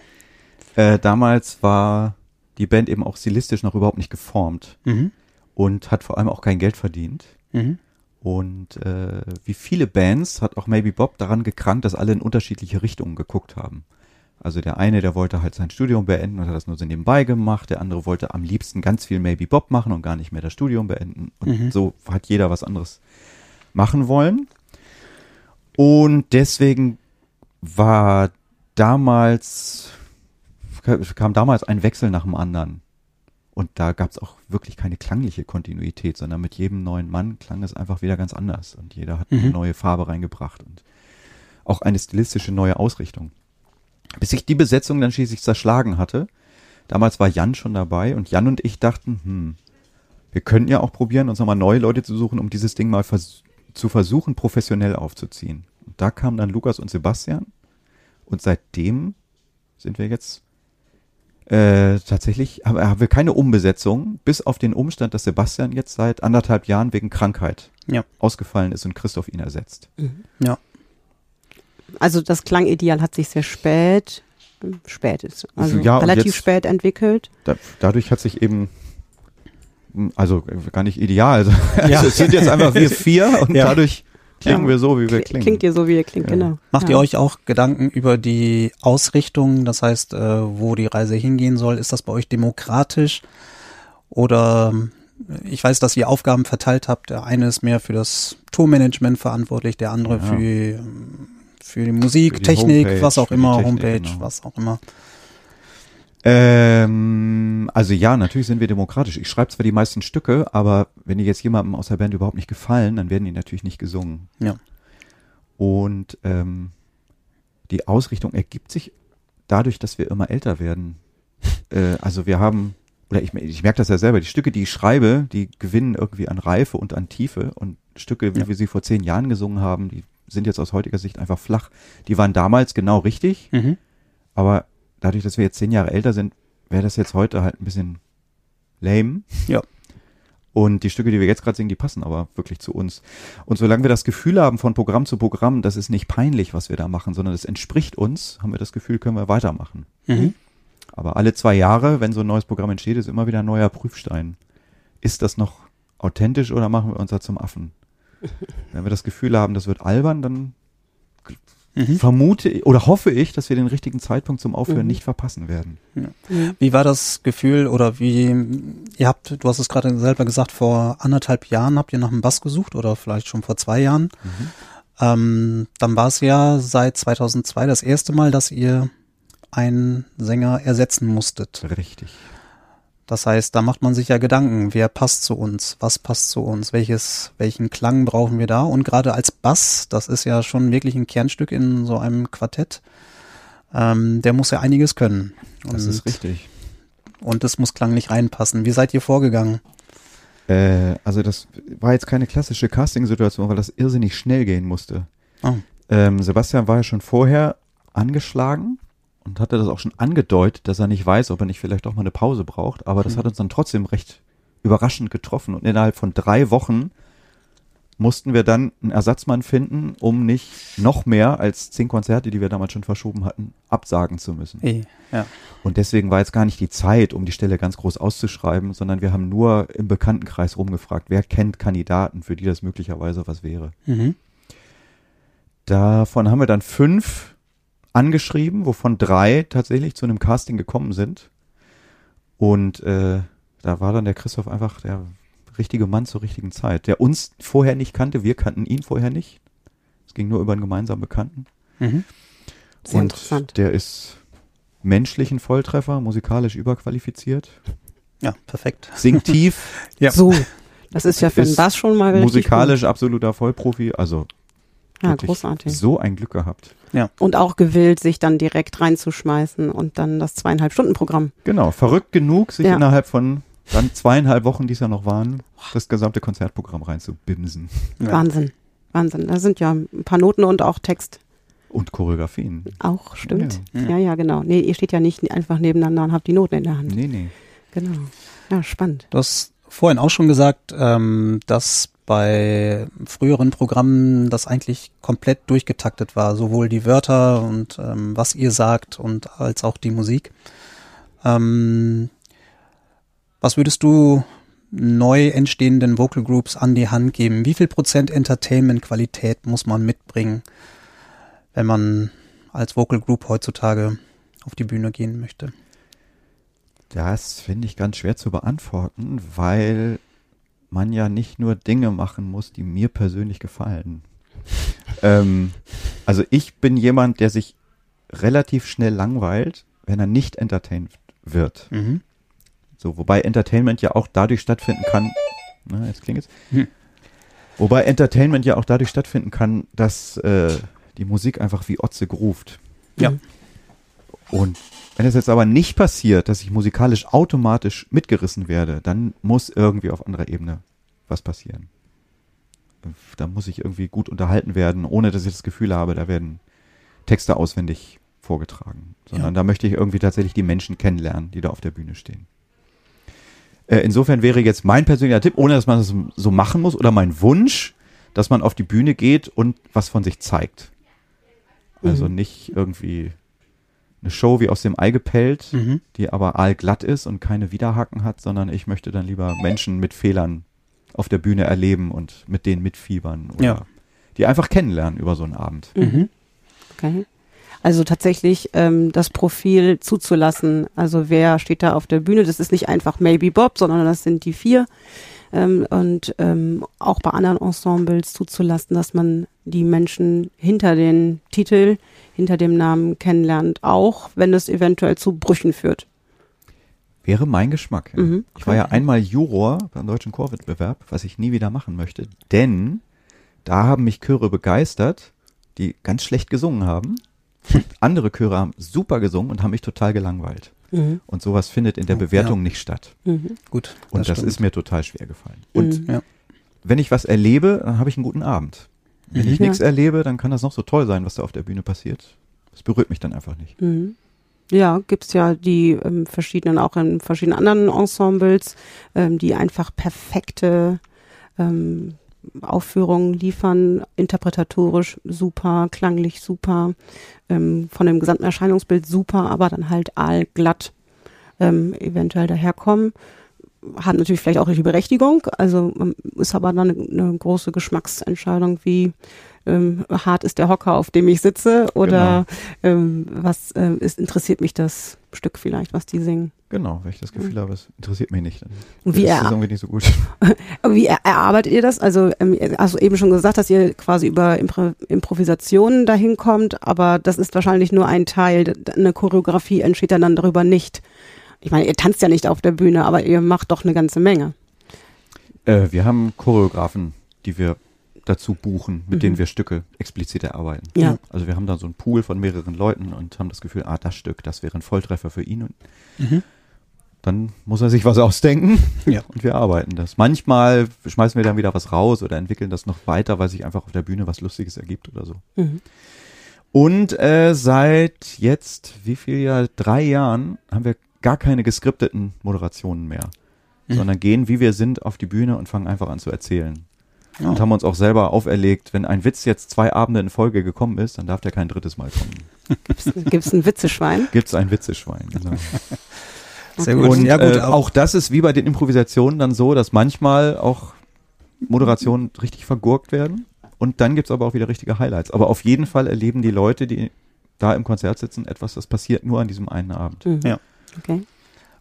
Äh, damals war die Band eben auch stilistisch noch überhaupt nicht geformt mhm. und hat vor allem auch kein Geld verdient. Mhm. Und äh, wie viele Bands hat auch Maybe Bob daran gekrankt, dass alle in unterschiedliche Richtungen geguckt haben. Also der eine, der wollte halt sein Studium beenden und hat das nur so nebenbei gemacht. Der andere wollte am liebsten ganz viel Maybe Bob machen und gar nicht mehr das Studium beenden. Und mhm. so hat jeder was anderes machen wollen. Und deswegen war damals, kam damals ein Wechsel nach dem anderen. Und da gab es auch wirklich keine klangliche Kontinuität, sondern mit jedem neuen Mann klang es einfach wieder ganz anders. Und jeder hat mhm. eine neue Farbe reingebracht und auch eine stilistische neue Ausrichtung bis sich die Besetzung dann schließlich zerschlagen hatte. Damals war Jan schon dabei und Jan und ich dachten, hm, wir könnten ja auch probieren, uns nochmal neue Leute zu suchen, um dieses Ding mal vers zu versuchen, professionell aufzuziehen. Und da kamen dann Lukas und Sebastian und seitdem sind wir jetzt äh, tatsächlich, haben, haben wir keine Umbesetzung, bis auf den Umstand, dass Sebastian jetzt seit anderthalb Jahren wegen Krankheit ja. ausgefallen ist und Christoph ihn ersetzt. Mhm. Ja also das Klangideal hat sich sehr spät, spät ist, also ja, relativ spät entwickelt. Da, dadurch hat sich eben also gar nicht ideal. Also, ja. also es sind jetzt einfach wir vier und ja. dadurch klingen ja. wir so, wie wir klingen. Klingt ihr so, wie ihr klingt, genau. Macht ihr euch auch Gedanken über die Ausrichtung, das heißt, äh, wo die Reise hingehen soll? Ist das bei euch demokratisch? Oder ich weiß, dass ihr Aufgaben verteilt habt. Der eine ist mehr für das Tourmanagement verantwortlich, der andere für für die Musik, für die Technik, Homepage, was auch immer, Technik, Homepage, genau. was auch immer. Ähm, also ja, natürlich sind wir demokratisch. Ich schreibe zwar die meisten Stücke, aber wenn die jetzt jemandem aus der Band überhaupt nicht gefallen, dann werden die natürlich nicht gesungen. Ja. Und ähm, die Ausrichtung ergibt sich dadurch, dass wir immer älter werden. äh, also wir haben, oder ich, ich merke das ja selber, die Stücke, die ich schreibe, die gewinnen irgendwie an Reife und an Tiefe. Und Stücke, wie ja. wir sie vor zehn Jahren gesungen haben, die sind jetzt aus heutiger Sicht einfach flach. Die waren damals genau richtig, mhm. aber dadurch, dass wir jetzt zehn Jahre älter sind, wäre das jetzt heute halt ein bisschen lame. Ja. Und die Stücke, die wir jetzt gerade singen, die passen aber wirklich zu uns. Und solange wir das Gefühl haben von Programm zu Programm, das ist nicht peinlich, was wir da machen, sondern es entspricht uns, haben wir das Gefühl, können wir weitermachen. Mhm. Aber alle zwei Jahre, wenn so ein neues Programm entsteht, ist immer wieder ein neuer Prüfstein. Ist das noch authentisch oder machen wir uns da zum Affen? Wenn wir das Gefühl haben, das wird albern, dann mhm. vermute oder hoffe ich, dass wir den richtigen Zeitpunkt zum Aufhören mhm. nicht verpassen werden. Ja. Wie war das Gefühl oder wie, ihr habt, du hast es gerade selber gesagt, vor anderthalb Jahren habt ihr nach einem Bass gesucht oder vielleicht schon vor zwei Jahren. Mhm. Ähm, dann war es ja seit 2002 das erste Mal, dass ihr einen Sänger ersetzen musstet. Richtig. Das heißt, da macht man sich ja Gedanken, wer passt zu uns, was passt zu uns, welches, welchen Klang brauchen wir da? Und gerade als Bass, das ist ja schon wirklich ein Kernstück in so einem Quartett, ähm, der muss ja einiges können. Und, das ist richtig. Und das muss klanglich reinpassen. Wie seid ihr vorgegangen? Äh, also das war jetzt keine klassische Casting-Situation, weil das irrsinnig schnell gehen musste. Oh. Ähm, Sebastian war ja schon vorher angeschlagen und hatte das auch schon angedeutet, dass er nicht weiß, ob er nicht vielleicht auch mal eine Pause braucht. Aber das mhm. hat uns dann trotzdem recht überraschend getroffen. Und innerhalb von drei Wochen mussten wir dann einen Ersatzmann finden, um nicht noch mehr als zehn Konzerte, die wir damals schon verschoben hatten, absagen zu müssen. E, ja. Und deswegen war jetzt gar nicht die Zeit, um die Stelle ganz groß auszuschreiben, sondern wir haben nur im Bekanntenkreis rumgefragt, wer kennt Kandidaten, für die das möglicherweise was wäre. Mhm. Davon haben wir dann fünf angeschrieben, wovon drei tatsächlich zu einem Casting gekommen sind. Und äh, da war dann der Christoph einfach der richtige Mann zur richtigen Zeit, der uns vorher nicht kannte, wir kannten ihn vorher nicht. Es ging nur über einen gemeinsamen Bekannten. Mhm. Sehr Und interessant. der ist menschlich ein Volltreffer, musikalisch überqualifiziert. Ja, perfekt. Singt tief. ja. So. Das ist ja für ist das schon mal musikalisch gut. absoluter Vollprofi. Also ja, großartig. So ein Glück gehabt. Ja. Und auch gewillt, sich dann direkt reinzuschmeißen und dann das zweieinhalb Stunden Programm. Genau, verrückt genug, sich ja. innerhalb von dann zweieinhalb Wochen, die es ja noch waren, das gesamte Konzertprogramm reinzubimsen. Ja. Wahnsinn, Wahnsinn. Da sind ja ein paar Noten und auch Text. Und Choreografien. Auch, stimmt. Ja, ja, ja, ja genau. Nee, ihr steht ja nicht einfach nebeneinander und habt die Noten in der Hand. Nee, nee. Genau. Ja, spannend. Du hast vorhin auch schon gesagt, ähm, dass bei früheren Programmen das eigentlich komplett durchgetaktet war, sowohl die Wörter und ähm, was ihr sagt und als auch die Musik. Ähm, was würdest du neu entstehenden Vocal Groups an die Hand geben? Wie viel Prozent Entertainment-Qualität muss man mitbringen, wenn man als Vocal Group heutzutage auf die Bühne gehen möchte? Das finde ich ganz schwer zu beantworten, weil man ja nicht nur Dinge machen muss, die mir persönlich gefallen. ähm, also ich bin jemand, der sich relativ schnell langweilt, wenn er nicht entertained wird. Mhm. So, wobei Entertainment ja auch dadurch stattfinden kann. Na, jetzt klingt es. Hm. Wobei Entertainment ja auch dadurch stattfinden kann, dass äh, die Musik einfach wie Otze gruft. Ja. Und wenn es jetzt aber nicht passiert, dass ich musikalisch automatisch mitgerissen werde, dann muss irgendwie auf anderer Ebene was passieren. Da muss ich irgendwie gut unterhalten werden, ohne dass ich das Gefühl habe, da werden Texte auswendig vorgetragen. Sondern ja. da möchte ich irgendwie tatsächlich die Menschen kennenlernen, die da auf der Bühne stehen. Äh, insofern wäre jetzt mein persönlicher Tipp, ohne dass man das so machen muss, oder mein Wunsch, dass man auf die Bühne geht und was von sich zeigt. Also mhm. nicht irgendwie eine Show wie aus dem Ei gepellt, mhm. die aber allglatt ist und keine Widerhaken hat, sondern ich möchte dann lieber Menschen mit Fehlern auf der Bühne erleben und mit denen mitfiebern oder ja. die einfach kennenlernen über so einen Abend. Mhm. Okay. Also tatsächlich ähm, das Profil zuzulassen. Also wer steht da auf der Bühne? Das ist nicht einfach Maybe Bob, sondern das sind die vier. Ähm, und ähm, auch bei anderen Ensembles zuzulassen, dass man die Menschen hinter den Titel hinter dem Namen kennenlernt, auch wenn es eventuell zu Brüchen führt. Wäre mein Geschmack. Ja. Mhm, ich war ja einmal Juror beim deutschen Chorwettbewerb, was ich nie wieder machen möchte, denn da haben mich Chöre begeistert, die ganz schlecht gesungen haben. Andere Chöre haben super gesungen und haben mich total gelangweilt. Mhm. Und sowas findet in der Bewertung ja. nicht statt. Mhm. Gut. Und das, das ist mir total schwer gefallen. Und mhm. ja. wenn ich was erlebe, dann habe ich einen guten Abend. Wenn ich mhm. nichts erlebe, dann kann das noch so toll sein, was da auf der Bühne passiert. Das berührt mich dann einfach nicht. Mhm. Ja, gibt's ja die ähm, verschiedenen, auch in verschiedenen anderen Ensembles, ähm, die einfach perfekte ähm, Aufführungen liefern, interpretatorisch super, klanglich super, ähm, von dem gesamten Erscheinungsbild super, aber dann halt allglatt ähm, eventuell daherkommen hat natürlich vielleicht auch die Berechtigung, also ähm, ist aber dann eine, eine große Geschmacksentscheidung, wie ähm, hart ist der Hocker, auf dem ich sitze oder genau. ähm, was äh, ist, interessiert mich das Stück vielleicht, was die singen. Genau, wenn ich das Gefühl habe, es interessiert mich nicht, dann wie ist irgendwie nicht so gut. wie er, erarbeitet ihr das? Also ähm, hast du eben schon gesagt, dass ihr quasi über Impro Improvisationen dahin kommt, aber das ist wahrscheinlich nur ein Teil. Eine Choreografie entsteht dann darüber nicht ich meine, ihr tanzt ja nicht auf der Bühne, aber ihr macht doch eine ganze Menge. Äh, wir haben Choreografen, die wir dazu buchen, mit mhm. denen wir Stücke explizit erarbeiten. Ja. Also wir haben da so einen Pool von mehreren Leuten und haben das Gefühl, ah, das Stück, das wäre ein Volltreffer für ihn. Und mhm. dann muss er sich was ausdenken ja. und wir arbeiten das. Manchmal schmeißen wir dann wieder was raus oder entwickeln das noch weiter, weil sich einfach auf der Bühne was Lustiges ergibt oder so. Mhm. Und äh, seit jetzt, wie viel Jahr? Drei Jahren haben wir gar keine geskripteten Moderationen mehr, mhm. sondern gehen, wie wir sind, auf die Bühne und fangen einfach an zu erzählen. Ja. Und haben uns auch selber auferlegt, wenn ein Witz jetzt zwei Abende in Folge gekommen ist, dann darf der kein drittes Mal kommen. Gibt es ein Witzeschwein? Gibt es ein Witzeschwein, genau. Sehr gut. Und ja, gut, äh, auch das ist wie bei den Improvisationen dann so, dass manchmal auch Moderationen richtig vergurkt werden. Und dann gibt's aber auch wieder richtige Highlights. Aber auf jeden Fall erleben die Leute, die da im Konzert sitzen, etwas, das passiert nur an diesem einen Abend. Mhm. Ja. Okay.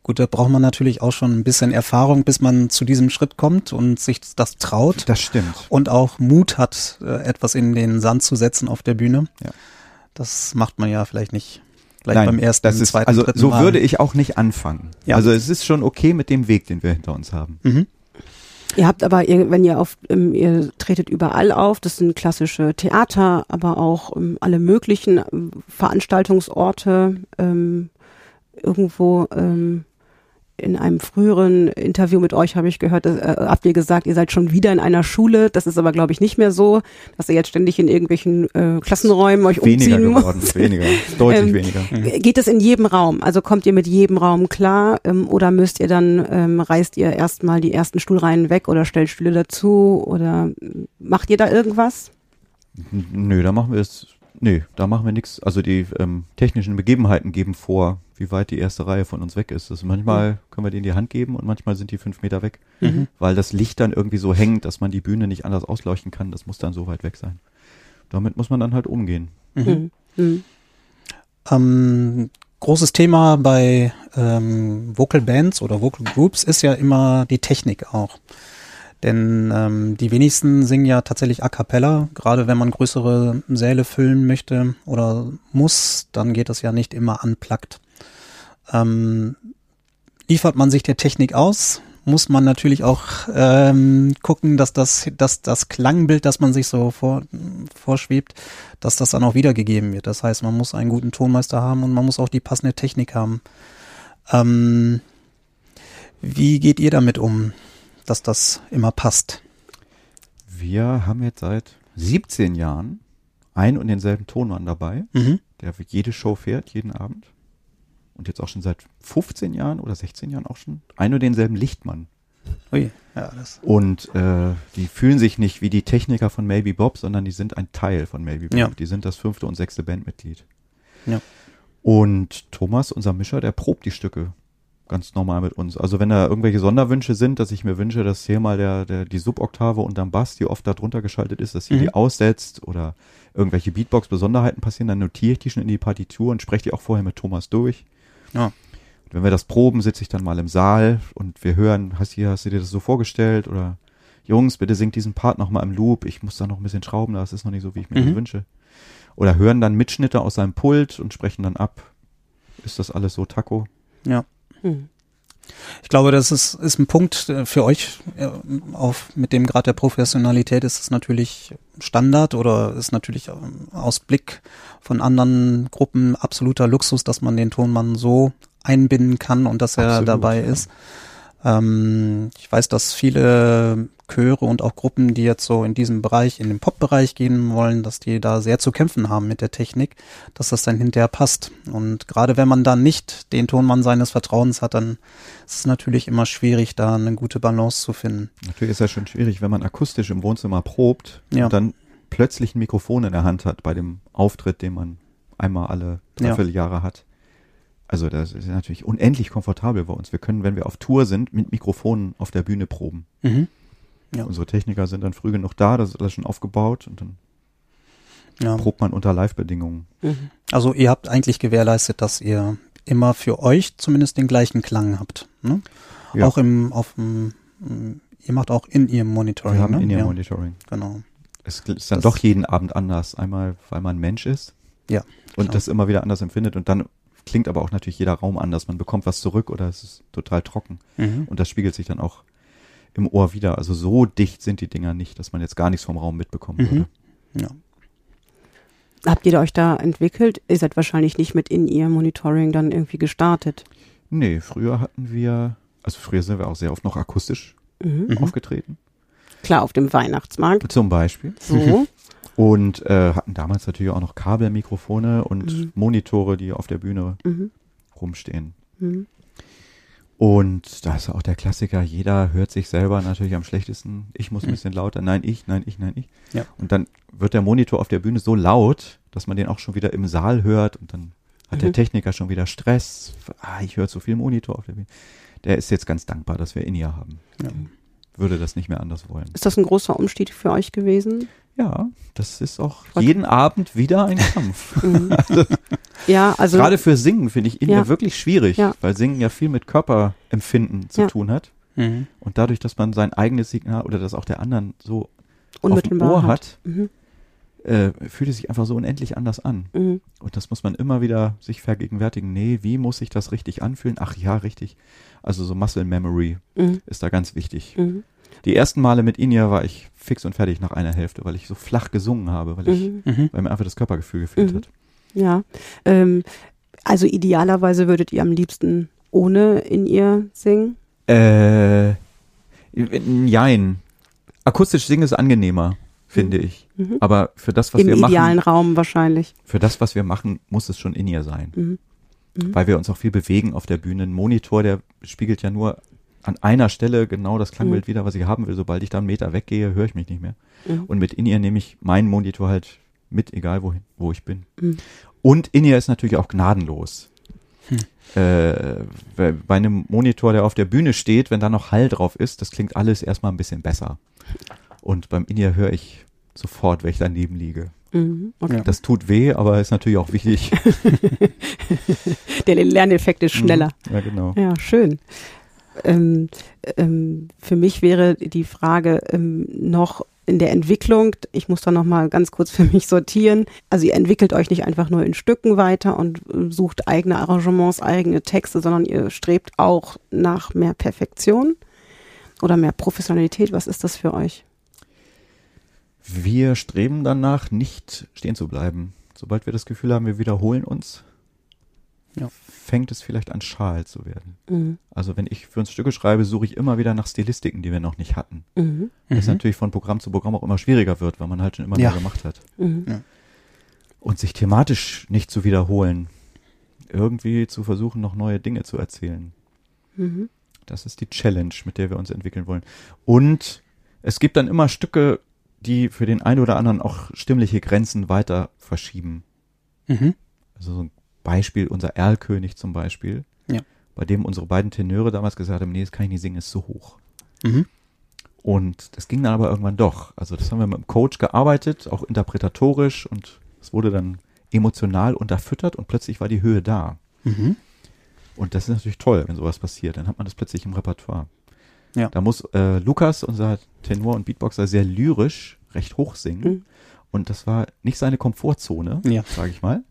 Gut, da braucht man natürlich auch schon ein bisschen Erfahrung, bis man zu diesem Schritt kommt und sich das traut. Das stimmt. Und auch Mut hat, äh, etwas in den Sand zu setzen auf der Bühne. Ja. Das macht man ja vielleicht nicht gleich Nein, beim ersten, das ist, zweiten, also dritten so Mal. würde ich auch nicht anfangen. Ja. Also es ist schon okay mit dem Weg, den wir hinter uns haben. Mhm. Ihr habt aber, wenn ihr auf, ähm, ihr tretet überall auf, das sind klassische Theater, aber auch ähm, alle möglichen ähm, Veranstaltungsorte, ähm, irgendwo ähm, in einem früheren Interview mit euch habe ich gehört, äh, habt ihr gesagt, ihr seid schon wieder in einer Schule. Das ist aber, glaube ich, nicht mehr so, dass ihr jetzt ständig in irgendwelchen äh, Klassenräumen euch Weniger umziehen geworden, müsst. weniger, deutlich Ähm, weniger. Geht es in jedem Raum? Also kommt ihr mit jedem Raum klar ähm, oder müsst ihr dann, ähm, reißt ihr erstmal die ersten Stuhlreihen weg oder stellt Stühle dazu oder macht ihr da irgendwas? Nö, da machen wir es. Nö, da machen wir nichts. Also die ähm, technischen Begebenheiten geben vor, wie weit die erste Reihe von uns weg ist. Das manchmal können wir denen die Hand geben und manchmal sind die fünf Meter weg, Mhm. weil das Licht dann irgendwie so hängt, dass man die Bühne nicht anders ausleuchten kann. Das muss dann so weit weg sein. Damit muss man dann halt umgehen. Mhm. Mhm. Ähm, großes Thema bei ähm, Vocal Bands oder Vocal Groups ist ja immer die Technik auch. Denn ähm, die wenigsten singen ja tatsächlich a cappella. Gerade wenn man größere Säle füllen möchte oder muss, dann geht das ja nicht immer unplugged. Ähm, liefert man sich der Technik aus, muss man natürlich auch ähm, gucken, dass das, dass das Klangbild, das man sich so vor, vorschwebt, dass das dann auch wiedergegeben wird. Das heißt, man muss einen guten Tonmeister haben und man muss auch die passende Technik haben. Ähm, wie geht ihr damit um, dass das immer passt? Wir haben jetzt seit 17 Jahren ein und denselben Tonmann dabei, Mhm. der für jede Show fährt, jeden Abend. Und jetzt auch schon seit 15 Jahren oder 16 Jahren auch schon ein und denselben Lichtmann. Ui, ja, das. Und äh, die fühlen sich nicht wie die Techniker von Maybe Bob, sondern die sind ein Teil von Maybe Bob. Ja. Die sind das fünfte und sechste Bandmitglied. Ja. Und Thomas, unser Mischer, der probt die Stücke ganz normal mit uns. Also wenn da irgendwelche Sonderwünsche sind, dass ich mir wünsche, dass hier mal der, der die Suboktave unterm Bass, die oft da drunter geschaltet ist, dass hier Mhm. die aussetzt oder irgendwelche Beatbox-Besonderheiten passieren, dann notiere ich die schon in die Partitur und spreche die auch vorher mit Thomas durch. Ja. Und wenn wir das proben, sitze ich dann mal im Saal und wir hören, hast, hier, hast du dir das so vorgestellt oder Jungs, bitte singt diesen Part noch mal im Loop, ich muss da noch ein bisschen schrauben, das ist noch nicht so, wie ich mir Mhm. das wünsche. Oder hören dann Mitschnitte aus seinem Pult und sprechen dann ab. Ist das alles so Taco? Ja. Mhm. Ich glaube, das ist, ist ein Punkt äh, für euch, äh, auf, mit dem Grad der Professionalität ist es natürlich Standard oder ist natürlich ähm, aus Blick von anderen Gruppen absoluter Luxus, dass man den Tonmann so einbinden kann und dass er Absolut, dabei ja. ist. Ähm, ich weiß, dass viele Chöre und auch Gruppen, die jetzt so in diesem Bereich, in den Pop-Bereich gehen wollen, dass die da sehr zu kämpfen haben mit der Technik, dass das dann hinterher passt. Und gerade wenn man dann nicht den Tonmann seines Vertrauens hat, dann ist es natürlich immer schwierig, da eine gute Balance zu finden. Natürlich ist ja schon schwierig, wenn man akustisch im Wohnzimmer probt Ja. und dann plötzlich ein Mikrofon in der Hand hat bei dem Auftritt, den man einmal alle Ja. dreiviertel Jahre hat. Also das ist natürlich unendlich komfortabel bei uns. Wir können, wenn wir auf Tour sind, mit Mikrofonen auf der Bühne proben. Mhm. Ja. Unsere Techniker sind dann früh genug da, das ist alles schon aufgebaut und dann Ja. probt man unter Live-Bedingungen. Mhm. Also ihr habt eigentlich gewährleistet, dass ihr immer für euch zumindest den gleichen Klang habt. Ne? Ja. Auch im, auf dem, mm, ihr macht auch in ihrem Monitoring. Wir haben ne? in ihr ja, Monitoring. Genau. Es ist dann Das- doch jeden Abend anders. Einmal, weil man Mensch ist. Ja, Und klar. das immer wieder anders empfindet. Und dann klingt aber auch natürlich jeder Raum anders. Man bekommt was zurück oder es ist total trocken. Mhm. Und das spiegelt sich dann auch im Ohr wieder. Also so dicht sind die Dinger nicht, dass man jetzt gar nichts vom Raum mitbekommen Mhm. würde. Ja. Habt ihr euch da entwickelt? Ihr seid wahrscheinlich nicht mit in ihr Monitoring dann irgendwie gestartet. Nee, früher hatten wir, also früher sind wir auch sehr oft noch akustisch Mhm. Mhm. aufgetreten. Klar, auf dem Weihnachtsmarkt. Zum Beispiel. So. Und äh, hatten damals natürlich auch noch Kabelmikrofone und Mhm. Monitore, die auf der Bühne Mhm. rumstehen. Mhm. Und da ist auch der Klassiker, jeder hört sich selber natürlich am schlechtesten. Ich muss ein Mhm. bisschen lauter, nein, ich, nein, ich, nein, ich. Ja. Und dann wird der Monitor auf der Bühne so laut, dass man den auch schon wieder im Saal hört und dann hat der Mhm. Techniker schon wieder Stress. Ah, ich höre zu viel Monitor auf der Bühne. Der ist jetzt ganz dankbar, dass wir In-Ear haben. Ja. Würde das nicht mehr anders wollen. Ist das ein großer Umstieg für euch gewesen? Ja, das ist auch Okay. jeden Abend wieder ein Kampf. Mhm. ja, also Gerade für Singen finde ich In-Ear Ja. wirklich schwierig, Ja. weil Singen ja viel mit Körperempfinden zu Ja. tun hat. Mhm. Und dadurch, dass man sein eigenes Signal oder das auch der anderen so auf dem unmittelbar Ohr hat. hat, Mhm. äh, fühlt es sich einfach so unendlich anders an. Mhm. Und das muss man immer wieder sich vergegenwärtigen. Nee, wie muss sich das richtig anfühlen? Ach ja, richtig. Also so Muscle Memory Mhm. ist da ganz wichtig. Mhm. Die ersten Male mit Inia war ich fix und fertig nach einer Hälfte, weil ich so flach gesungen habe, weil ich, Mhm. Mhm. weil mir einfach das Körpergefühl gefehlt Mhm. hat. Ja. Ähm, also idealerweise würdet ihr am liebsten ohne in ihr singen. Äh, jein. Akustisch singen ist angenehmer, finde ich. Mhm. Aber für das, was Im wir idealen machen, Raum wahrscheinlich. für das, was wir machen, muss es schon in ihr sein. Mhm. Mhm. Weil wir uns auch viel bewegen auf der Bühne. Ein Monitor, der spiegelt ja nur an einer Stelle genau das Klangbild wieder, was ich haben will. Sobald ich da einen Meter weggehe, höre ich mich nicht mehr. Mhm. Und mit In-Ear nehme ich meinen Monitor halt mit, egal wohin, wo ich bin. Mhm. Und In-Ear ist natürlich auch gnadenlos. Hm. Äh, bei einem Monitor, der auf der Bühne steht, wenn da noch Hall drauf ist, das klingt alles erstmal ein bisschen besser. Und beim In-Ear höre ich sofort, wenn ich daneben liege. Mhm. Okay. Das tut weh, aber ist natürlich auch wichtig. Der Lerneffekt ist schneller. Mhm. Ja, genau. Ja, schön. Ähm, ähm, für mich wäre die Frage ähm, noch in der Entwicklung, ich muss da noch mal ganz kurz für mich sortieren. Also ihr entwickelt euch nicht einfach nur in Stücken weiter und äh, sucht eigene Arrangements, eigene Texte, sondern ihr strebt auch nach mehr Perfektion oder mehr Professionalität. Was ist das für euch? Wir streben danach, nicht stehen zu bleiben. Sobald wir das Gefühl haben, wir wiederholen uns, Ja. fängt es vielleicht an, schal zu werden. Mhm. Also wenn ich für uns Stücke schreibe, suche ich immer wieder nach Stilistiken, die wir noch nicht hatten. Mhm. Das Mhm. natürlich von Programm zu Programm auch immer schwieriger wird, weil man halt schon immer Ja. mehr gemacht hat. Mhm. Und sich thematisch nicht zu wiederholen. Irgendwie zu versuchen, noch neue Dinge zu erzählen. Mhm. Das ist die Challenge, mit der wir uns entwickeln wollen. Und es gibt dann immer Stücke, die für den einen oder anderen auch stimmliche Grenzen weiter verschieben. Mhm. Also so ein Beispiel, unser Erlkönig zum Beispiel, Ja. bei dem unsere beiden Tenöre damals gesagt haben, nee, das kann ich nicht singen, ist zu hoch. Mhm. Und das ging dann aber irgendwann doch. Also das haben wir mit dem Coach gearbeitet, auch interpretatorisch und es wurde dann emotional unterfüttert und plötzlich war die Höhe da. Mhm. Und das ist natürlich toll, wenn sowas passiert. Dann hat man das plötzlich im Repertoire. Ja. Da muss äh, Lukas, unser Tenor und Beatboxer, sehr lyrisch recht hoch singen. Mhm. Und das war nicht seine Komfortzone, Ja. sage ich mal.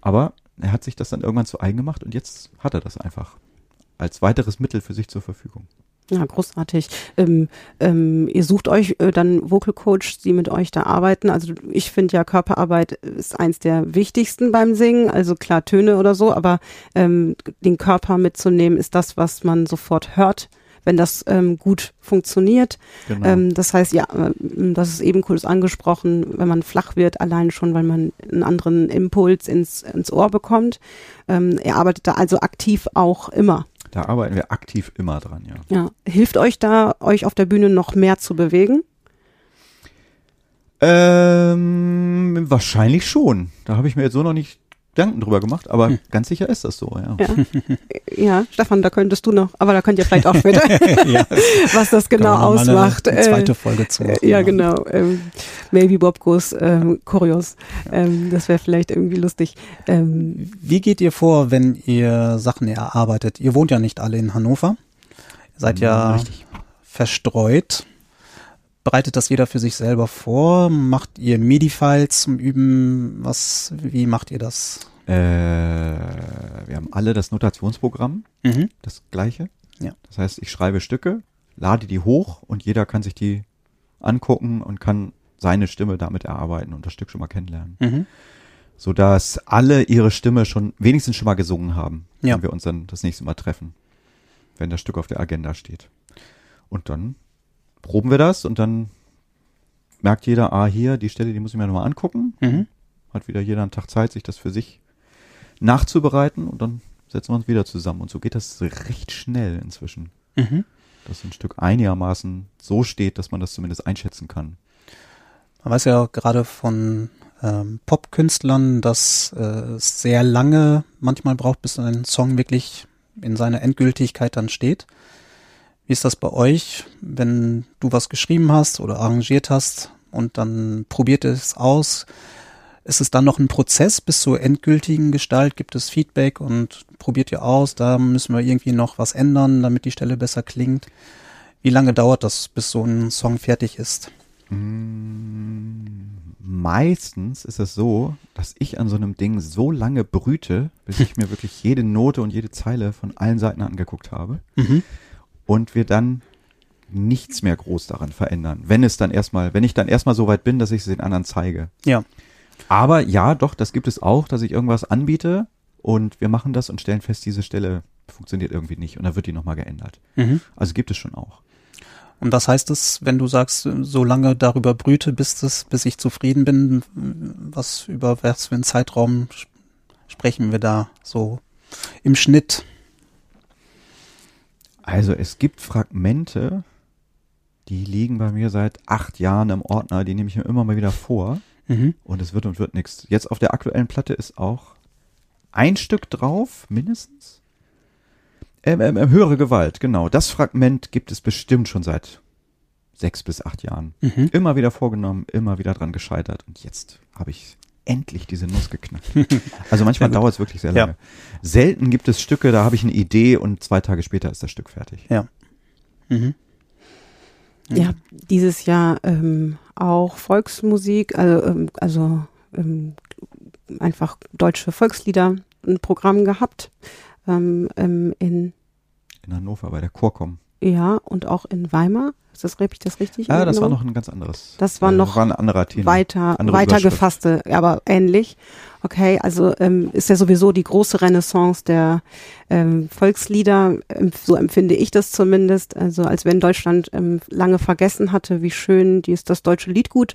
Aber er hat sich das dann irgendwann zu eigen gemacht und jetzt hat er das einfach als weiteres Mittel für sich zur Verfügung. Ja, großartig. Ähm, ähm, ihr sucht euch äh, dann Vocal Coach, die mit euch da arbeiten. Also ich finde ja Körperarbeit ist eins der wichtigsten beim Singen. Also klar Töne oder so, aber ähm, den Körper mitzunehmen ist das, was man sofort hört, wenn das ähm, gut funktioniert. Genau. Ähm, das heißt, ja, ähm, das ist eben kurz angesprochen, wenn man flach wird, allein schon, weil man einen anderen Impuls ins, ins Ohr bekommt. Ähm, er arbeitet da also aktiv auch immer. da arbeiten wir aktiv immer dran, ja. Ja, hilft euch da, euch auf der Bühne noch mehr zu bewegen? Ähm, wahrscheinlich schon. Da habe ich mir jetzt so noch nicht Gedanken drüber gemacht, aber ganz sicher ist das so, ja. Ja. ja, Stefan, da könntest du noch, aber da könnt ihr vielleicht auch später, ja. was das genau Kann man noch mal ausmacht. Eine, eine zweite Äh, Folge zu machen. äh, ja, genau. Ähm, Maybe Bob Goes ähm, Choreos. Ähm, das wäre vielleicht irgendwie lustig. Ähm, Wie geht ihr vor, wenn ihr Sachen erarbeitet? Ihr wohnt ja nicht alle in Hannover. Ihr seid ja Richtig. verstreut. Bereitet das jeder für sich selber vor? Macht ihr MIDI-Files zum Üben? Was, wie macht ihr das? Äh, wir haben alle das Notationsprogramm, Mhm. das gleiche. Ja. Das heißt, ich schreibe Stücke, lade die hoch und jeder kann sich die angucken und kann seine Stimme damit erarbeiten und das Stück schon mal kennenlernen. Mhm. Sodass alle ihre Stimme schon wenigstens schon mal gesungen haben, Ja. wenn wir uns dann das nächste Mal treffen, wenn das Stück auf der Agenda steht. Und dann proben wir das und dann merkt jeder, ah, hier, die Stelle, die muss ich mir nochmal angucken. Mhm. Hat wieder jeder einen Tag Zeit, sich das für sich nachzubereiten und dann setzen wir uns wieder zusammen. Und so geht das recht schnell inzwischen. Mhm. Dass ein Stück einigermaßen so steht, dass man das zumindest einschätzen kann. Man weiß ja gerade von ähm, Popkünstlern, dass äh, es sehr lange manchmal braucht, bis ein Song wirklich in seiner Endgültigkeit dann steht. Wie ist das bei euch, wenn du was geschrieben hast oder arrangiert hast und dann probiert es aus? Ist es dann noch ein Prozess bis zur endgültigen Gestalt? Gibt es Feedback und probiert ihr aus? Da müssen wir irgendwie noch was ändern, damit die Stelle besser klingt. Wie lange dauert das, bis so ein Song fertig ist? Mm, meistens ist es so, dass ich an so einem Ding so lange brüte, bis ich mir wirklich jede Note und jede Zeile von allen Seiten angeguckt habe. Mhm. Und wir dann nichts mehr groß daran verändern. Wenn es dann erstmal, wenn ich dann erstmal so weit bin, dass ich es den anderen zeige. Ja. Aber ja, doch, das gibt es auch, dass ich irgendwas anbiete und wir machen das und stellen fest, diese Stelle funktioniert irgendwie nicht und dann wird die nochmal geändert. Mhm. Also gibt es schon auch. Und was heißt es, wenn du sagst, so lange darüber brüte, bis, das, bis ich zufrieden bin? Was über was für einen Zeitraum sprechen wir da so im Schnitt? Also es gibt Fragmente, die liegen bei mir seit acht Jahren im Ordner, die nehme ich mir immer mal wieder vor. Mhm. Und es wird und wird nichts. Jetzt auf der aktuellen Platte ist auch ein Stück drauf, mindestens. Ähm, ähm, ähm, höhere Gewalt, genau. Das Fragment gibt es bestimmt schon seit sechs bis acht Jahren. Mhm. Immer wieder vorgenommen, immer wieder dran gescheitert. Und jetzt habe ich endlich diese Nuss geknackt. Also manchmal dauert es wirklich sehr lange. Ja. Selten gibt es Stücke, da habe ich eine Idee und zwei Tage später ist das Stück fertig. Ja. Mhm. Ja, dieses Jahr ähm, auch Volksmusik, also, ähm, also ähm, einfach deutsche Volkslieder ein Programm gehabt ähm, ähm, in in Hannover bei der Chorkom. Ja, und auch in Weimar. Ist das, ich das richtig? Ja, das war noch ein ganz anderes. Das war äh, noch war ein anderer Tenor, weiter, weiter gefasste, aber ähnlich. Okay, also ähm, ist ja sowieso die große Renaissance der ähm, Volkslieder, ähm, so empfinde ich das zumindest. Also als wenn Deutschland ähm, lange vergessen hatte, wie schön dies, das deutsche Liedgut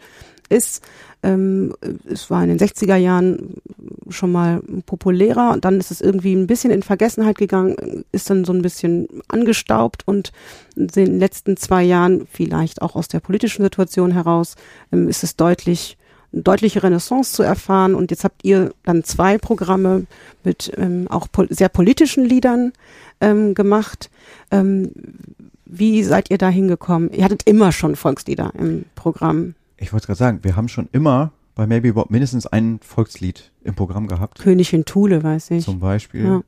ist. Ähm, es war in den 60er Jahren schon mal populärer und dann ist es irgendwie ein bisschen in Vergessenheit gegangen, ist dann so ein bisschen angestaubt und in den letzten zwei Jahren, vielleicht auch aus der politischen Situation heraus, ähm, ist es deutlich deutliche Renaissance zu erfahren. Und jetzt habt ihr dann zwei Programme mit ähm, auch pol sehr politischen Liedern ähm, gemacht. Ähm, wie seid ihr da hingekommen? Ihr hattet immer schon Volkslieder im Programm ich wollte gerade sagen, wir haben schon immer bei Maybe Bob mindestens ein Volkslied im Programm gehabt. Königin Thule, weiß ich. Zum Beispiel. Ja.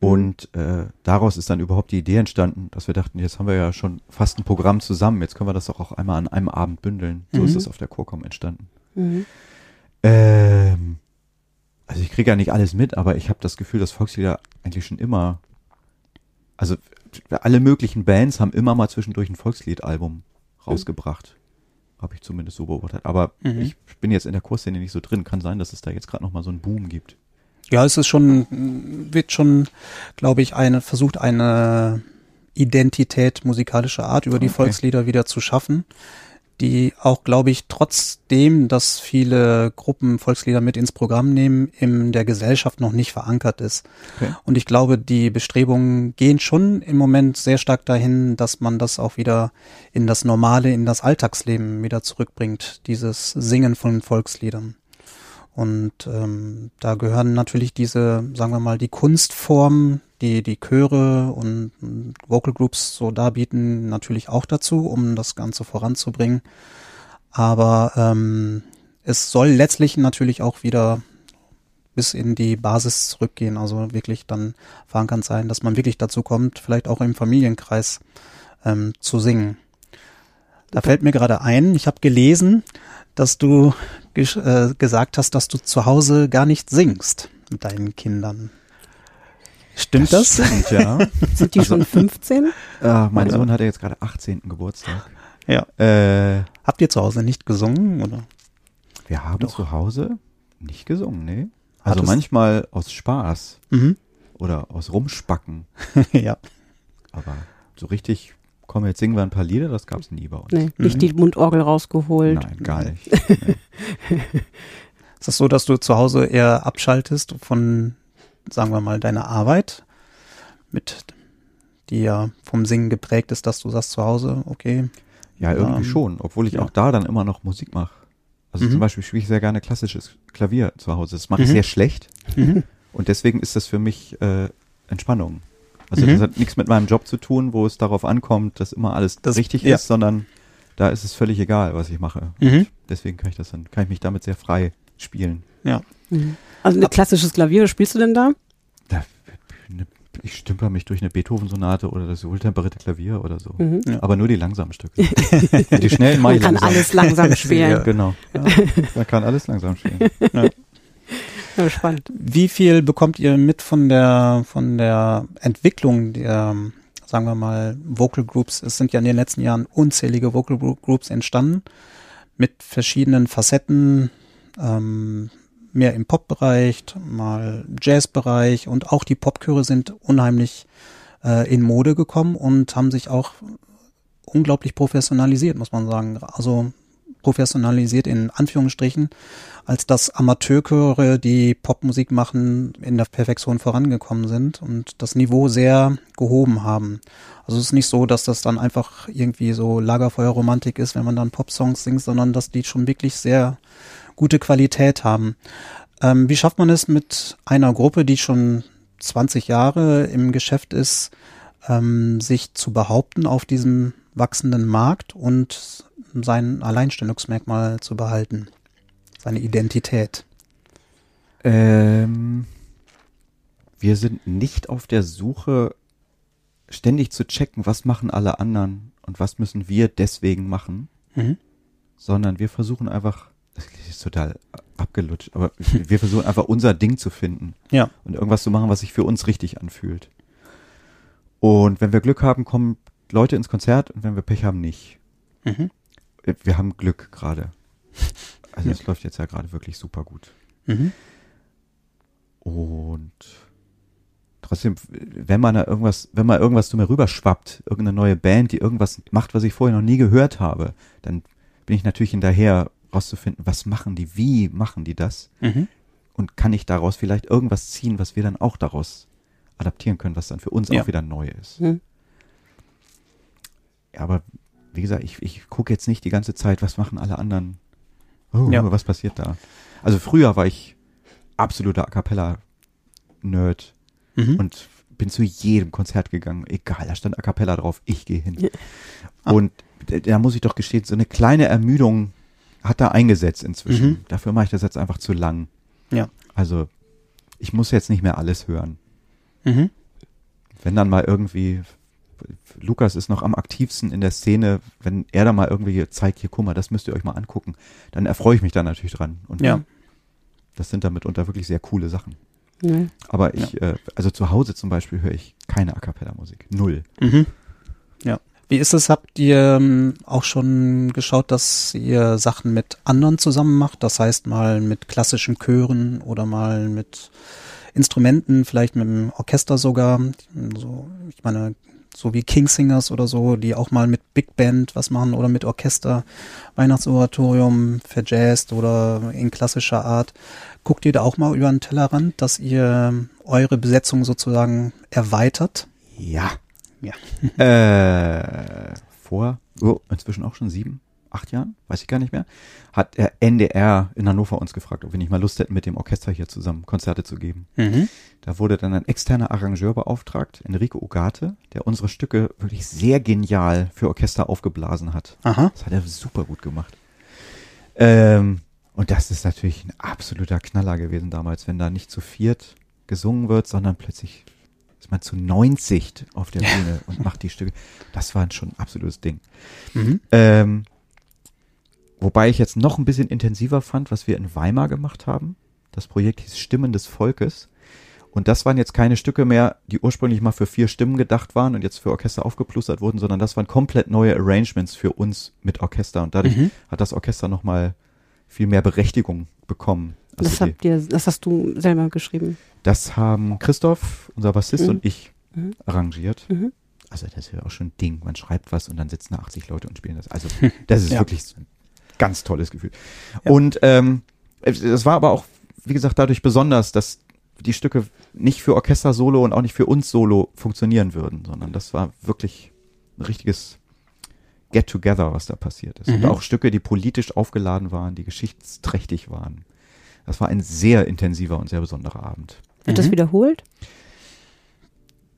Und äh, daraus ist dann überhaupt die Idee entstanden, dass wir dachten, jetzt haben wir ja schon fast ein Programm zusammen, jetzt können wir das doch auch einmal an einem Abend bündeln. So mhm. ist es auf der Chorcom entstanden. Mhm. Ähm, also ich kriege ja nicht alles mit, aber ich habe das Gefühl, dass Volkslieder eigentlich schon immer, also alle möglichen Bands haben immer mal zwischendurch ein Volksliedalbum rausgebracht. Habe ich zumindest so beobachtet. Aber mhm. ich bin jetzt in der Kursszene nicht so drin. Kann sein, dass es da jetzt gerade nochmal so einen Boom gibt. Ja, es ist schon, wird schon, glaube ich, eine, versucht eine Identität musikalischer Art über die okay. Volkslieder wieder zu schaffen die auch, glaube ich, trotzdem, dass viele Gruppen Volkslieder mit ins Programm nehmen, in der Gesellschaft noch nicht verankert ist. Okay. Und ich glaube, die Bestrebungen gehen schon im Moment sehr stark dahin, dass man das auch wieder in das Normale, in das Alltagsleben wieder zurückbringt, dieses Singen von Volksliedern. Und ähm, da gehören natürlich diese, sagen wir mal, die Kunstformen, die die Chöre und Vocal Groups so darbieten, natürlich auch dazu, um das Ganze voranzubringen. Aber ähm, es soll letztlich natürlich auch wieder bis in die Basis zurückgehen, also wirklich dann verankert sein, dass man wirklich dazu kommt, vielleicht auch im Familienkreis ähm, zu singen. Da fällt mir gerade ein, ich habe gelesen, dass du äh, gesagt hast, dass du zu Hause gar nicht singst mit deinen Kindern. Stimmt das? das? Stimmt, ja. Sind die also, schon 15? Äh, mein Sohn hatte jetzt gerade 18. Geburtstag. Ja. Äh, Habt ihr zu Hause nicht gesungen, oder? Wir haben Doch. zu Hause nicht gesungen, nee. Also Hattest manchmal aus Spaß. Mhm. Oder aus Rumspacken. ja. Aber so richtig komm, jetzt singen wir ein paar Lieder, das gab es nie bei uns. Nee, nicht die Mundorgel rausgeholt. Nein, gar nicht. Nee. Ist das so, dass du zu Hause eher abschaltest von, sagen wir mal, deiner Arbeit, mit, die ja vom Singen geprägt ist, dass du sagst zu Hause, okay, Ja, irgendwie Ähm, schon, obwohl ich ja. auch da dann immer noch Musik mache. Also Mhm. zum Beispiel spiele ich sehr gerne klassisches Klavier zu Hause. Das mache ich Mhm. sehr schlecht Mhm. und deswegen ist das für mich äh, Entspannung. Also Mhm. das hat nichts mit meinem Job zu tun, wo es darauf ankommt, dass immer alles Das- richtig ja. ist, sondern da ist es völlig egal, was ich mache. Mhm. Deswegen kann ich das dann, kann ich mich damit sehr frei spielen. Mhm. Also ein klassisches Klavier, was spielst du denn da? Da, ich stümper mich durch eine Beethoven-Sonate oder das wohltemperierte Klavier oder so. Mhm. Ja. Aber nur die langsamen Stücke. die schnellen mache Man kann langsam. alles langsam spielen. Ja. Genau. Man kann alles langsam spielen. Ja, spannend. Wie viel bekommt ihr mit von der, von der Entwicklung der, sagen wir mal, Vocal Groups? Es sind ja in den letzten Jahren unzählige Vocal Gro- Groups entstanden mit verschiedenen Facetten, ähm, mehr im Pop-Bereich, mal Jazz-Bereich und auch die Popchöre sind unheimlich äh, in Mode gekommen und haben sich auch unglaublich professionalisiert, muss man sagen. Also professionalisiert in Anführungsstrichen, als dass Amateurchöre, die Popmusik machen, in der Perfektion vorangekommen sind und das Niveau sehr gehoben haben. Also es ist nicht so, dass das dann einfach irgendwie so Lagerfeuerromantik ist, wenn man dann Popsongs singt, sondern dass die schon wirklich sehr gute Qualität haben. Ähm, wie schafft man es mit einer Gruppe, die schon 20 Jahre im Geschäft ist, ähm, sich zu behaupten auf diesem wachsenden Markt und sein Alleinstellungsmerkmal zu behalten, seine Identität. Ähm, wir sind nicht auf der Suche, ständig zu checken, was machen alle anderen und was müssen wir deswegen machen, Mhm. sondern wir versuchen einfach, das ist total abgelutscht, aber wir versuchen einfach unser Ding zu finden Ja. und irgendwas zu machen, was sich für uns richtig anfühlt. Und wenn wir Glück haben, kommen Leute ins Konzert und wenn wir Pech haben, nicht. Mhm. Wir haben Glück gerade. Also Ja. es läuft jetzt ja gerade wirklich super gut. Mhm. Und trotzdem, wenn man da irgendwas, wenn mal irgendwas zu mir rüberschwappt, irgendeine neue Band, die irgendwas macht, was ich vorher noch nie gehört habe, dann bin ich natürlich hinterher rauszufinden, was machen die, wie machen die das Mhm. und kann ich daraus vielleicht irgendwas ziehen, was wir dann auch daraus adaptieren können, was dann für uns Ja. auch wieder neu ist. Mhm. Aber wie gesagt, ich, ich gucke jetzt nicht die ganze Zeit, was machen alle anderen. Oh, Ja. was passiert da? Also früher war ich absoluter A cappella-Nerd Mhm. und bin zu jedem Konzert gegangen. Egal, da stand A cappella drauf, ich gehe hin. Ja. Ah. Und da- da muss ich doch gestehen, so eine kleine Ermüdung hat da eingesetzt inzwischen. Mhm. Dafür mache ich das jetzt einfach zu lang. Ja. Also ich muss jetzt nicht mehr alles hören. Mhm. Wenn dann mal irgendwie, Lukas ist noch am aktivsten in der Szene, wenn er da mal irgendwie zeigt, hier, guck mal, das müsst ihr euch mal angucken, dann erfreue ich mich da natürlich dran. Und Ja. das sind da mitunter wirklich sehr coole Sachen. Ne? Aber ich, äh, also zu Hause zum Beispiel höre ich keine A Cappella-Musik. Null. Mhm. Wie ist es? Habt ihr ähm, auch schon geschaut, dass ihr Sachen mit anderen zusammen macht? Das heißt mal mit klassischen Chören oder mal mit Instrumenten, vielleicht mit dem Orchester sogar. So, ich meine, so wie Kingsingers oder so, die auch mal mit Big Band was machen oder mit Orchester, Weihnachtsoratorium verjazzt oder in klassischer Art. Guckt ihr da auch mal über den Tellerrand, dass ihr eure Besetzung sozusagen erweitert? Ja. Ja. äh, vor, oh, inzwischen auch schon sieben, acht Jahren, weiß ich gar nicht mehr, hat der NDR in Hannover uns gefragt, ob wir nicht mal Lust hätten, mit dem Orchester hier zusammen Konzerte zu geben. Mhm. Da wurde dann ein externer Arrangeur beauftragt, Enrico Ugarte, der unsere Stücke wirklich sehr genial für Orchester aufgeblasen hat. Aha. Das hat er super gut gemacht. Ähm, und das ist natürlich ein absoluter Knaller gewesen damals, wenn da nicht zu viert gesungen wird, sondern plötzlich ist man zu 90 auf der Bühne und macht die Stücke. Das war schon ein absolutes Ding. Mhm. Ähm, wobei ich jetzt noch ein bisschen intensiver fand, was wir in Weimar gemacht haben. Das Projekt hieß Stimmen des Volkes. Und das waren jetzt keine Stücke mehr, die ursprünglich mal für vier Stimmen gedacht waren und jetzt für Orchester aufgeplustert wurden, sondern das waren komplett neue Arrangements für uns mit Orchester. Und dadurch Mhm. hat das Orchester nochmal viel mehr Berechtigung bekommen. Das die, habt ihr, das hast du selber geschrieben. das haben Christoph, unser Bassist Mhm. und ich Mhm. arrangiert. Mhm. Also das ist ja auch schon ein Ding. Man schreibt was und dann sitzen da 80 Leute und spielen das. Also das ist ja. wirklich ein ganz tolles Gefühl. Ja. Und ähm, es war aber auch, wie gesagt, dadurch besonders, dass die Stücke nicht für Orchester solo und auch nicht für uns solo funktionieren würden, sondern das war wirklich ein richtiges Get-Together, was da passiert ist. Mhm. Und auch Stücke, die politisch aufgeladen waren, die geschichtsträchtig waren. Das war ein sehr intensiver und sehr besonderer Abend. Wird mhm. das wiederholt?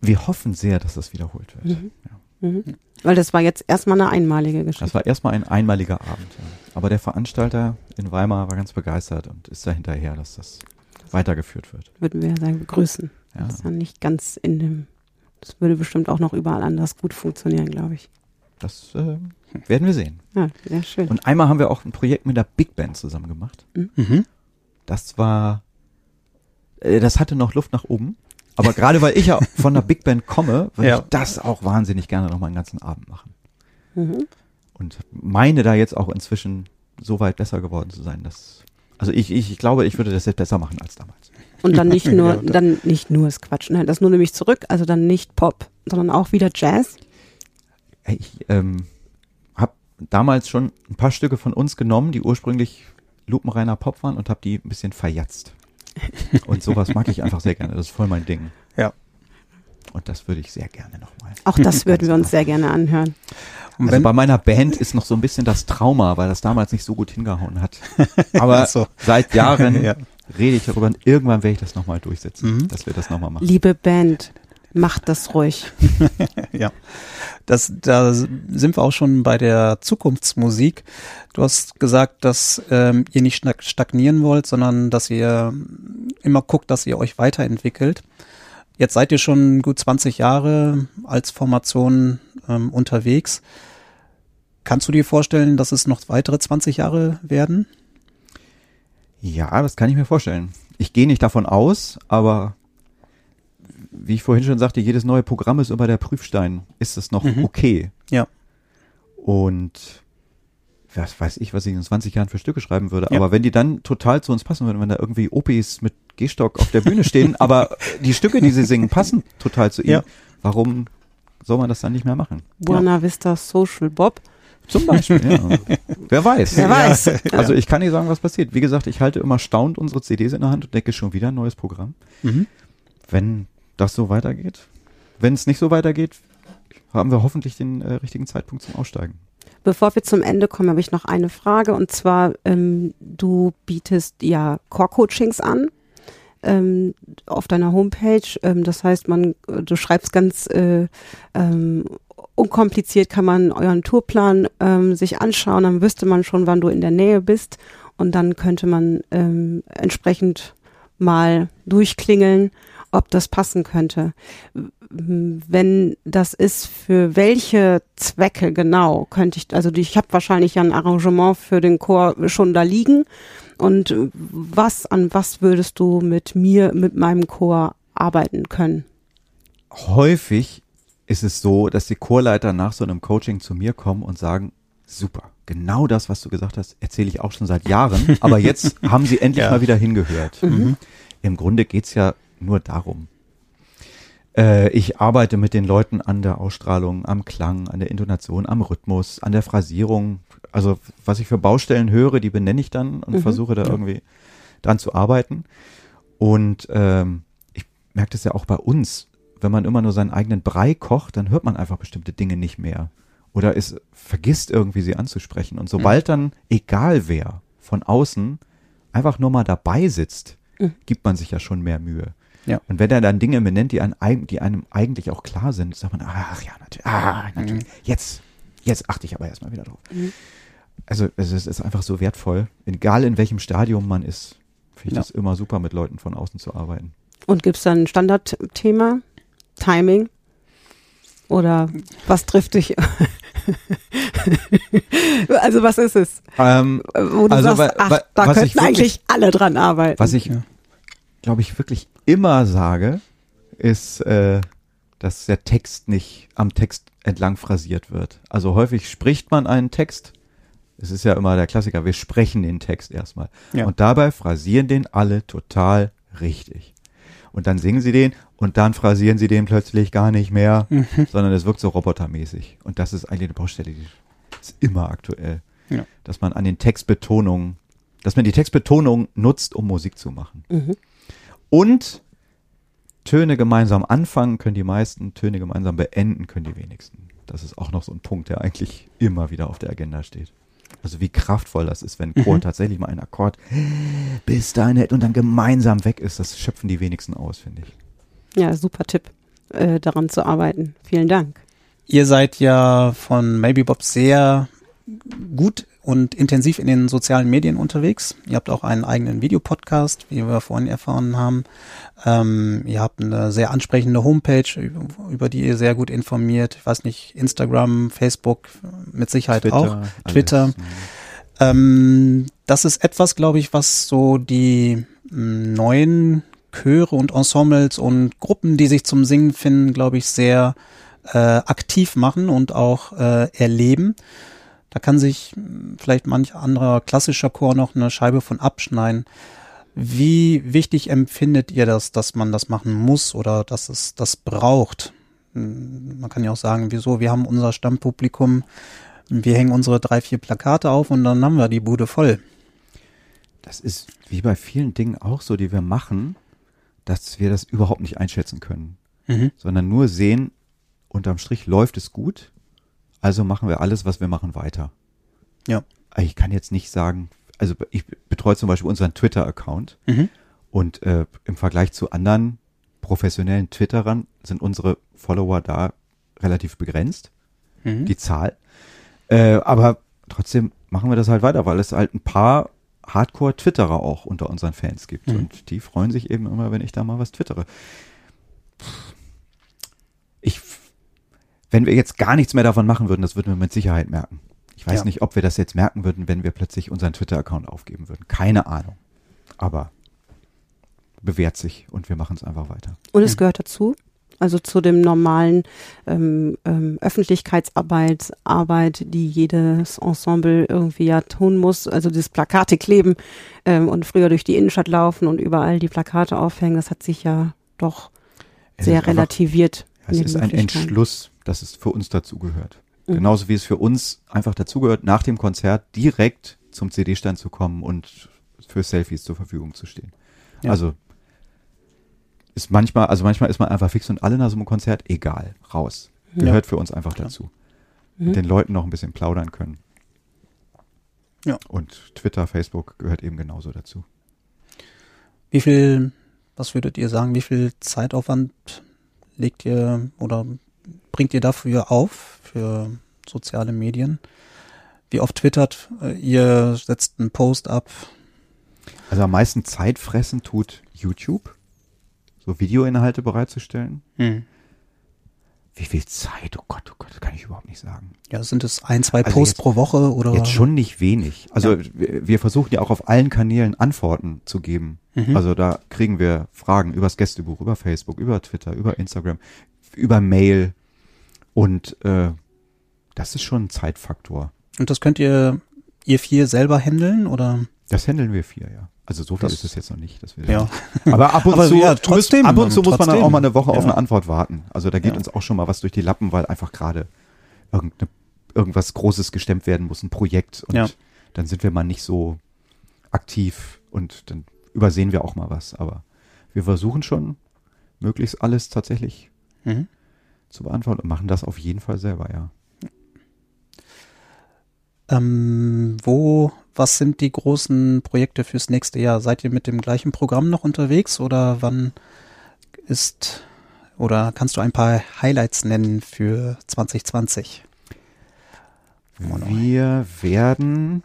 Wir hoffen sehr, dass das wiederholt wird. Mhm. Ja. Mhm. Weil das war jetzt erstmal eine einmalige Geschichte. Das war erstmal ein einmaliger Abend. Ja. Aber der Veranstalter in Weimar war ganz begeistert und ist da hinterher, dass das weitergeführt wird. Würden wir sagen, begrüßen. Ja. Das ist dann nicht ganz in dem, das würde bestimmt auch noch überall anders gut funktionieren, glaube ich. Das äh, werden wir sehen. Ja, sehr schön. Und einmal haben wir auch ein Projekt mit der Big Band zusammen gemacht. Mhm. Das war, äh, das hatte noch Luft nach oben. Aber gerade weil ich ja von der Big Band komme, würde ja. ich das auch wahnsinnig gerne noch mal einen ganzen Abend machen. Mhm. Und meine da jetzt auch inzwischen so weit besser geworden zu sein, dass also ich, ich, ich glaube, ich würde das jetzt besser machen als damals. Und dann nicht nur, dann nicht nur das Quatsch, nein, das nur nämlich zurück, also dann nicht Pop, sondern auch wieder Jazz. Ich ähm, habe damals schon ein paar Stücke von uns genommen, die ursprünglich lupenreiner Pop waren und habe die ein bisschen verjatzt. Und sowas mag ich einfach sehr gerne. Das ist voll mein Ding. Ja. Und das würde ich sehr gerne nochmal. Auch das würden wir uns sehr gerne anhören. Also bei meiner Band ist noch so ein bisschen das Trauma, weil das damals nicht so gut hingehauen hat. Aber so. seit Jahren ja. rede ich darüber und irgendwann werde ich das nochmal durchsetzen, mhm. dass wir das nochmal machen. Liebe Band, macht das ruhig. ja, das, da sind wir auch schon bei der Zukunftsmusik. Du hast gesagt, dass ähm, ihr nicht stagnieren wollt, sondern dass ihr immer guckt, dass ihr euch weiterentwickelt. Jetzt seid ihr schon gut 20 Jahre als Formation ähm, unterwegs. Kannst du dir vorstellen, dass es noch weitere 20 Jahre werden? Ja, das kann ich mir vorstellen. Ich gehe nicht davon aus, aber wie ich vorhin schon sagte, jedes neue Programm ist immer der Prüfstein. Ist es noch mhm. okay? Ja. Und was weiß ich, was ich in 20 Jahren für Stücke schreiben würde. Ja. Aber wenn die dann total zu uns passen würden, wenn da irgendwie Opis mit Gehstock auf der Bühne stehen, aber die Stücke, die sie singen, passen total zu ihnen, ja. warum soll man das dann nicht mehr machen? Buena ja. Vista Social Bob. Zum Beispiel, ja. Wer weiß. Wer weiß. Also ich kann nicht sagen, was passiert. Wie gesagt, ich halte immer staunend unsere CDs in der Hand und denke schon wieder ein neues Programm. Mhm. Wenn das so weitergeht. Wenn es nicht so weitergeht, haben wir hoffentlich den äh, richtigen Zeitpunkt zum Aussteigen. Bevor wir zum Ende kommen, habe ich noch eine Frage und zwar, ähm, du bietest ja Core-Coachings an ähm, auf deiner Homepage. Ähm, das heißt, man, du schreibst ganz äh, ähm, unkompliziert, kann man euren Tourplan ähm, sich anschauen, dann wüsste man schon, wann du in der Nähe bist und dann könnte man ähm, entsprechend mal durchklingeln ob das passen könnte. Wenn das ist, für welche Zwecke genau könnte ich, also ich habe wahrscheinlich ja ein Arrangement für den Chor schon da liegen. Und was, an was würdest du mit mir, mit meinem Chor arbeiten können? Häufig ist es so, dass die Chorleiter nach so einem Coaching zu mir kommen und sagen, super, genau das, was du gesagt hast, erzähle ich auch schon seit Jahren, aber jetzt haben sie endlich ja. mal wieder hingehört. Mhm. Im Grunde geht's ja nur darum. Äh, ich arbeite mit den Leuten an der Ausstrahlung, am Klang, an der Intonation, am Rhythmus, an der Phrasierung. Also was ich für Baustellen höre, die benenne ich dann und mhm. versuche da irgendwie dran zu arbeiten. Und ähm, ich merke das ja auch bei uns, wenn man immer nur seinen eigenen Brei kocht, dann hört man einfach bestimmte Dinge nicht mehr. Oder es vergisst irgendwie sie anzusprechen. Und sobald mhm. dann, egal wer, von außen einfach nur mal dabei sitzt, mhm. gibt man sich ja schon mehr Mühe. Ja. Und wenn er dann Dinge benennt, die, einem, die einem eigentlich auch klar sind, sagt man, ach ja, natürlich, ah, natürlich. Mhm. Jetzt, jetzt achte ich aber erstmal wieder drauf. Mhm. Also es ist einfach so wertvoll, egal in welchem Stadium man ist, finde ich ja. das immer super, mit Leuten von außen zu arbeiten. Und gibt es dann ein Standardthema? Timing? Oder was trifft dich? also was ist es? Ähm, Wo du also, sagst, ach, da könnten wirklich, eigentlich alle dran arbeiten. Was ich, glaube ich, wirklich immer sage, ist, äh, dass der Text nicht am Text entlang phrasiert wird. Also häufig spricht man einen Text. Es ist ja immer der Klassiker, wir sprechen den Text erstmal. Ja. Und dabei phrasieren den alle total richtig. Und dann singen sie den und dann phrasieren sie den plötzlich gar nicht mehr, mhm. sondern es wirkt so robotermäßig. Und das ist eigentlich eine Baustelle, die ist immer aktuell. Ja. Dass man an den Textbetonungen, dass man die Textbetonung nutzt, um Musik zu machen. Mhm. Und Töne gemeinsam anfangen können die meisten, Töne gemeinsam beenden können die wenigsten. Das ist auch noch so ein Punkt, der eigentlich immer wieder auf der Agenda steht. Also wie kraftvoll das ist, wenn ein Chor mhm. tatsächlich mal einen Akkord bis dahin hält und dann gemeinsam weg ist. Das schöpfen die wenigsten aus, finde ich. Ja, super Tipp, äh, daran zu arbeiten. Vielen Dank. Ihr seid ja von Maybe Bob sehr gut und intensiv in den sozialen Medien unterwegs. Ihr habt auch einen eigenen Videopodcast, wie wir vorhin erfahren haben. Ähm, ihr habt eine sehr ansprechende Homepage, über die ihr sehr gut informiert. Ich weiß nicht, Instagram, Facebook, mit Sicherheit Twitter, auch. Twitter. Alles. Ähm, das ist etwas, glaube ich, was so die mm, neuen Chöre und Ensembles und Gruppen, die sich zum Singen finden, glaube ich, sehr äh, aktiv machen und auch äh, erleben. Da kann sich hm, vielleicht manch anderer klassischer Chor noch eine Scheibe von abschneiden. Wie wichtig empfindet ihr das, dass man das machen muss oder dass es das braucht? Hm, man kann ja auch sagen, wieso? Wir haben unser Stammpublikum, wir hängen unsere drei, vier Plakate auf und dann haben wir die Bude voll. Das ist wie bei vielen Dingen auch so, die wir machen, dass wir das überhaupt nicht einschätzen können, mhm. sondern nur sehen, unterm Strich läuft es gut also machen wir alles, was wir machen, weiter. Ja. Ich kann jetzt nicht sagen, also ich betreue zum Beispiel unseren Twitter-Account mhm. und äh, im Vergleich zu anderen professionellen Twitterern sind unsere Follower da relativ begrenzt, mhm. die Zahl. Äh, aber trotzdem machen wir das halt weiter, weil es halt ein paar Hardcore-Twitterer auch unter unseren Fans gibt. Mhm. Und die freuen sich eben immer, wenn ich da mal was twittere. Wenn wir jetzt gar nichts mehr davon machen würden, das würden wir mit Sicherheit merken. Ich weiß ja. nicht, ob wir das jetzt merken würden, wenn wir plötzlich unseren Twitter-Account aufgeben würden. Keine Ahnung. Aber bewährt sich und wir machen es einfach weiter. Und es gehört dazu, also zu dem normalen ähm, ähm, Öffentlichkeitsarbeit, Arbeit, die jedes Ensemble irgendwie ja tun muss. Also das Plakate kleben ähm, und früher durch die Innenstadt laufen und überall die Plakate aufhängen, das hat sich ja doch es sehr relativiert. Einfach, es ist ein Entschluss, dass es für uns dazugehört. Mhm. Genauso wie es für uns einfach dazugehört, nach dem Konzert direkt zum CD-Stand zu kommen und für Selfies zur Verfügung zu stehen. Ja. Also ist manchmal, also manchmal ist man einfach fix und alle nach so einem Konzert egal, raus. Gehört ja. für uns einfach Klar. dazu. Mhm. Mit den Leuten noch ein bisschen plaudern können. Ja. Und Twitter, Facebook gehört eben genauso dazu. Wie viel, was würdet ihr sagen, wie viel Zeitaufwand legt ihr oder bringt ihr dafür auf, für soziale Medien? Wie oft twittert äh, ihr, setzt einen Post ab? Also am meisten Zeit fressen tut YouTube, so Videoinhalte bereitzustellen. Hm. Wie viel Zeit? Oh Gott, oh Gott, das kann ich überhaupt nicht sagen. Ja, sind es ein, zwei also Posts jetzt, pro Woche oder? Jetzt schon nicht wenig. Also ja. wir, wir, versuchen ja auch auf allen Kanälen Antworten zu geben. Mhm. Also da kriegen wir Fragen übers Gästebuch, über Facebook, über Twitter, über Instagram, über Mail. Und äh, das ist schon ein Zeitfaktor. Und das könnt ihr, ihr vier selber handeln oder? Das handeln wir vier, ja. Also so viel das, ist es jetzt noch nicht. Dass wir ja. Aber ab und aber zu, ja, trotzdem, ab und zu muss man dann auch mal eine Woche ja. auf eine Antwort warten. Also da geht ja. uns auch schon mal was durch die Lappen, weil einfach gerade irgendwas Großes gestemmt werden muss, ein Projekt. Und ja. dann sind wir mal nicht so aktiv und dann übersehen wir auch mal was. Aber wir versuchen schon, möglichst alles tatsächlich mhm zu beantworten und machen das auf jeden Fall selber, ja. Ähm, wo, was sind die großen Projekte fürs nächste Jahr? Seid ihr mit dem gleichen Programm noch unterwegs oder wann ist oder kannst du ein paar Highlights nennen für 2020? Wir werden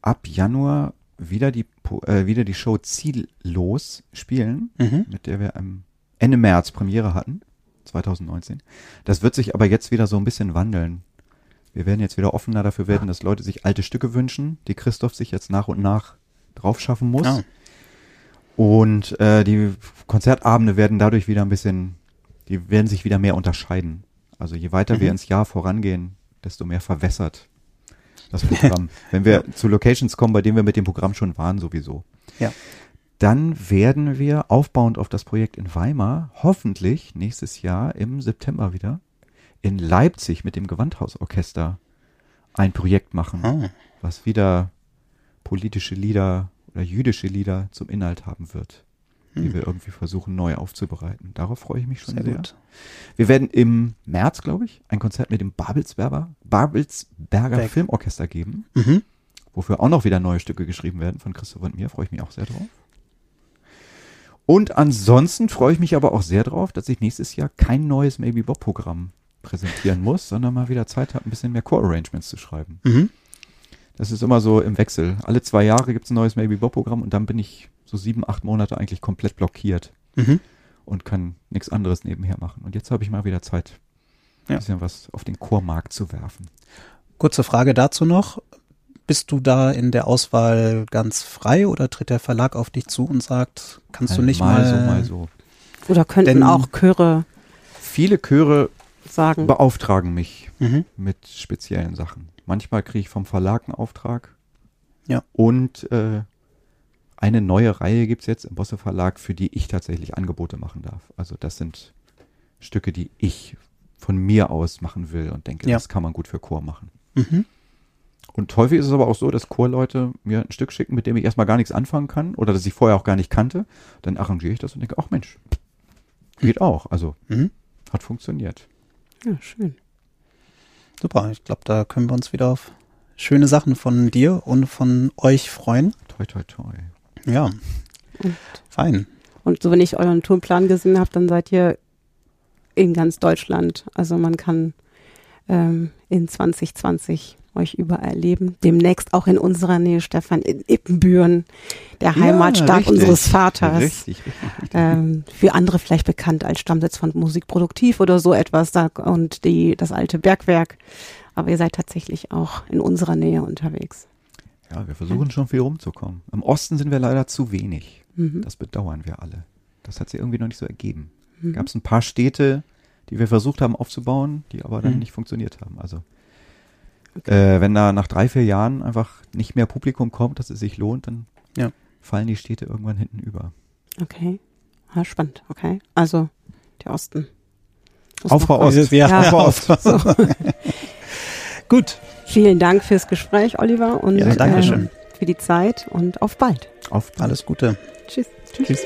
ab Januar wieder die äh, wieder die Show Ziellos spielen, mhm. mit der wir am Ende März Premiere hatten. 2019. Das wird sich aber jetzt wieder so ein bisschen wandeln. Wir werden jetzt wieder offener dafür werden, dass Leute sich alte Stücke wünschen, die Christoph sich jetzt nach und nach drauf schaffen muss. Oh. Und äh, die Konzertabende werden dadurch wieder ein bisschen, die werden sich wieder mehr unterscheiden. Also je weiter mhm. wir ins Jahr vorangehen, desto mehr verwässert das Programm. Wenn wir ja. zu Locations kommen, bei denen wir mit dem Programm schon waren, sowieso. Ja. Dann werden wir aufbauend auf das Projekt in Weimar hoffentlich nächstes Jahr im September wieder in Leipzig mit dem Gewandhausorchester ein Projekt machen, Ah. was wieder politische Lieder oder jüdische Lieder zum Inhalt haben wird, die Hm. wir irgendwie versuchen neu aufzubereiten. Darauf freue ich mich schon Sehr sehr. gut. Wir werden im März, glaube ich, ein Konzert mit dem Babelsberger, Babelsberger Berg. Filmorchester geben, Mhm. wofür auch noch wieder neue Stücke geschrieben werden von Christoph und mir. Freue ich mich auch sehr drauf. Und ansonsten freue ich mich aber auch sehr drauf, dass ich nächstes Jahr kein neues Maybe Bob Programm präsentieren muss, sondern mal wieder Zeit habe, ein bisschen mehr Core-Arrangements zu schreiben. Mhm. Das ist immer so im Wechsel. Alle zwei Jahre gibt es ein neues Maybe Bob Programm und dann bin ich so sieben, acht Monate eigentlich komplett blockiert Mhm. und kann nichts anderes nebenher machen. Und jetzt habe ich mal wieder Zeit, ein Ja. bisschen was auf den Chormarkt zu werfen. Kurze Frage dazu noch. Bist du da in der Auswahl ganz frei oder tritt der Verlag auf dich zu und sagt, kannst du nicht mal, so, mal so. Oder könnten Denn- auch Chöre Viele Chöre sagen. beauftragen mich Mhm. mit speziellen Sachen. Manchmal kriege ich vom Verlag einen Auftrag. Ja. Und äh, eine neue Reihe gibt's jetzt im Bosse Verlag, für die ich tatsächlich Angebote machen darf. Also das sind Stücke, die ich von mir aus machen will und denke, Ja. das kann man gut für Chor machen. Mhm. Und häufig ist es aber auch so, dass Chorleute mir ein Stück schicken, mit dem ich erstmal gar nichts anfangen kann oder das ich vorher auch gar nicht kannte. Dann arrangiere ich das und denke, ach Mensch, geht auch. Also Mhm. hat funktioniert. Ja, schön. Super, ich glaube, da können wir uns wieder auf schöne Sachen von dir und von euch freuen. Toi, toi, toi. Ja, Und, fein. und so, wenn ich euren Tourenplan gesehen habe, dann seid ihr in ganz Deutschland. Also man kann ähm, in 2020 euch überall erleben. Demnächst auch in unserer Nähe, Stefan, in Ippenbüren, der Heimatstadt richtig. unseres Vaters. Richtig, richtig, richtig. Ähm, für andere vielleicht bekannt als Stammsitz von Musikproduktiv oder so etwas da, und die, das alte Bergwerk. Aber ihr seid tatsächlich auch in unserer Nähe unterwegs. Ja, wir versuchen schon viel rumzukommen. Im Osten sind wir leider zu wenig. Mhm. Das bedauern wir alle. Das hat sich irgendwie noch nicht so ergeben. Mhm. Gab es ein paar Städte, die wir versucht haben aufzubauen, die aber dann Mhm. nicht funktioniert haben. Also äh, wenn da nach drei, vier Jahren einfach nicht mehr Publikum kommt, dass es sich lohnt, dann Ja. fallen die Städte irgendwann hinten über. Okay. Ah, spannend, okay. Also der Osten. Aufbau. Ost. Ja, Ja. Aufbau Ost. Gut, Vielen Dank fürs Gespräch, Oliver, und Ja, danke schön. für die Zeit und auf bald. Auf alles Gute. Tschüss. Tschüss.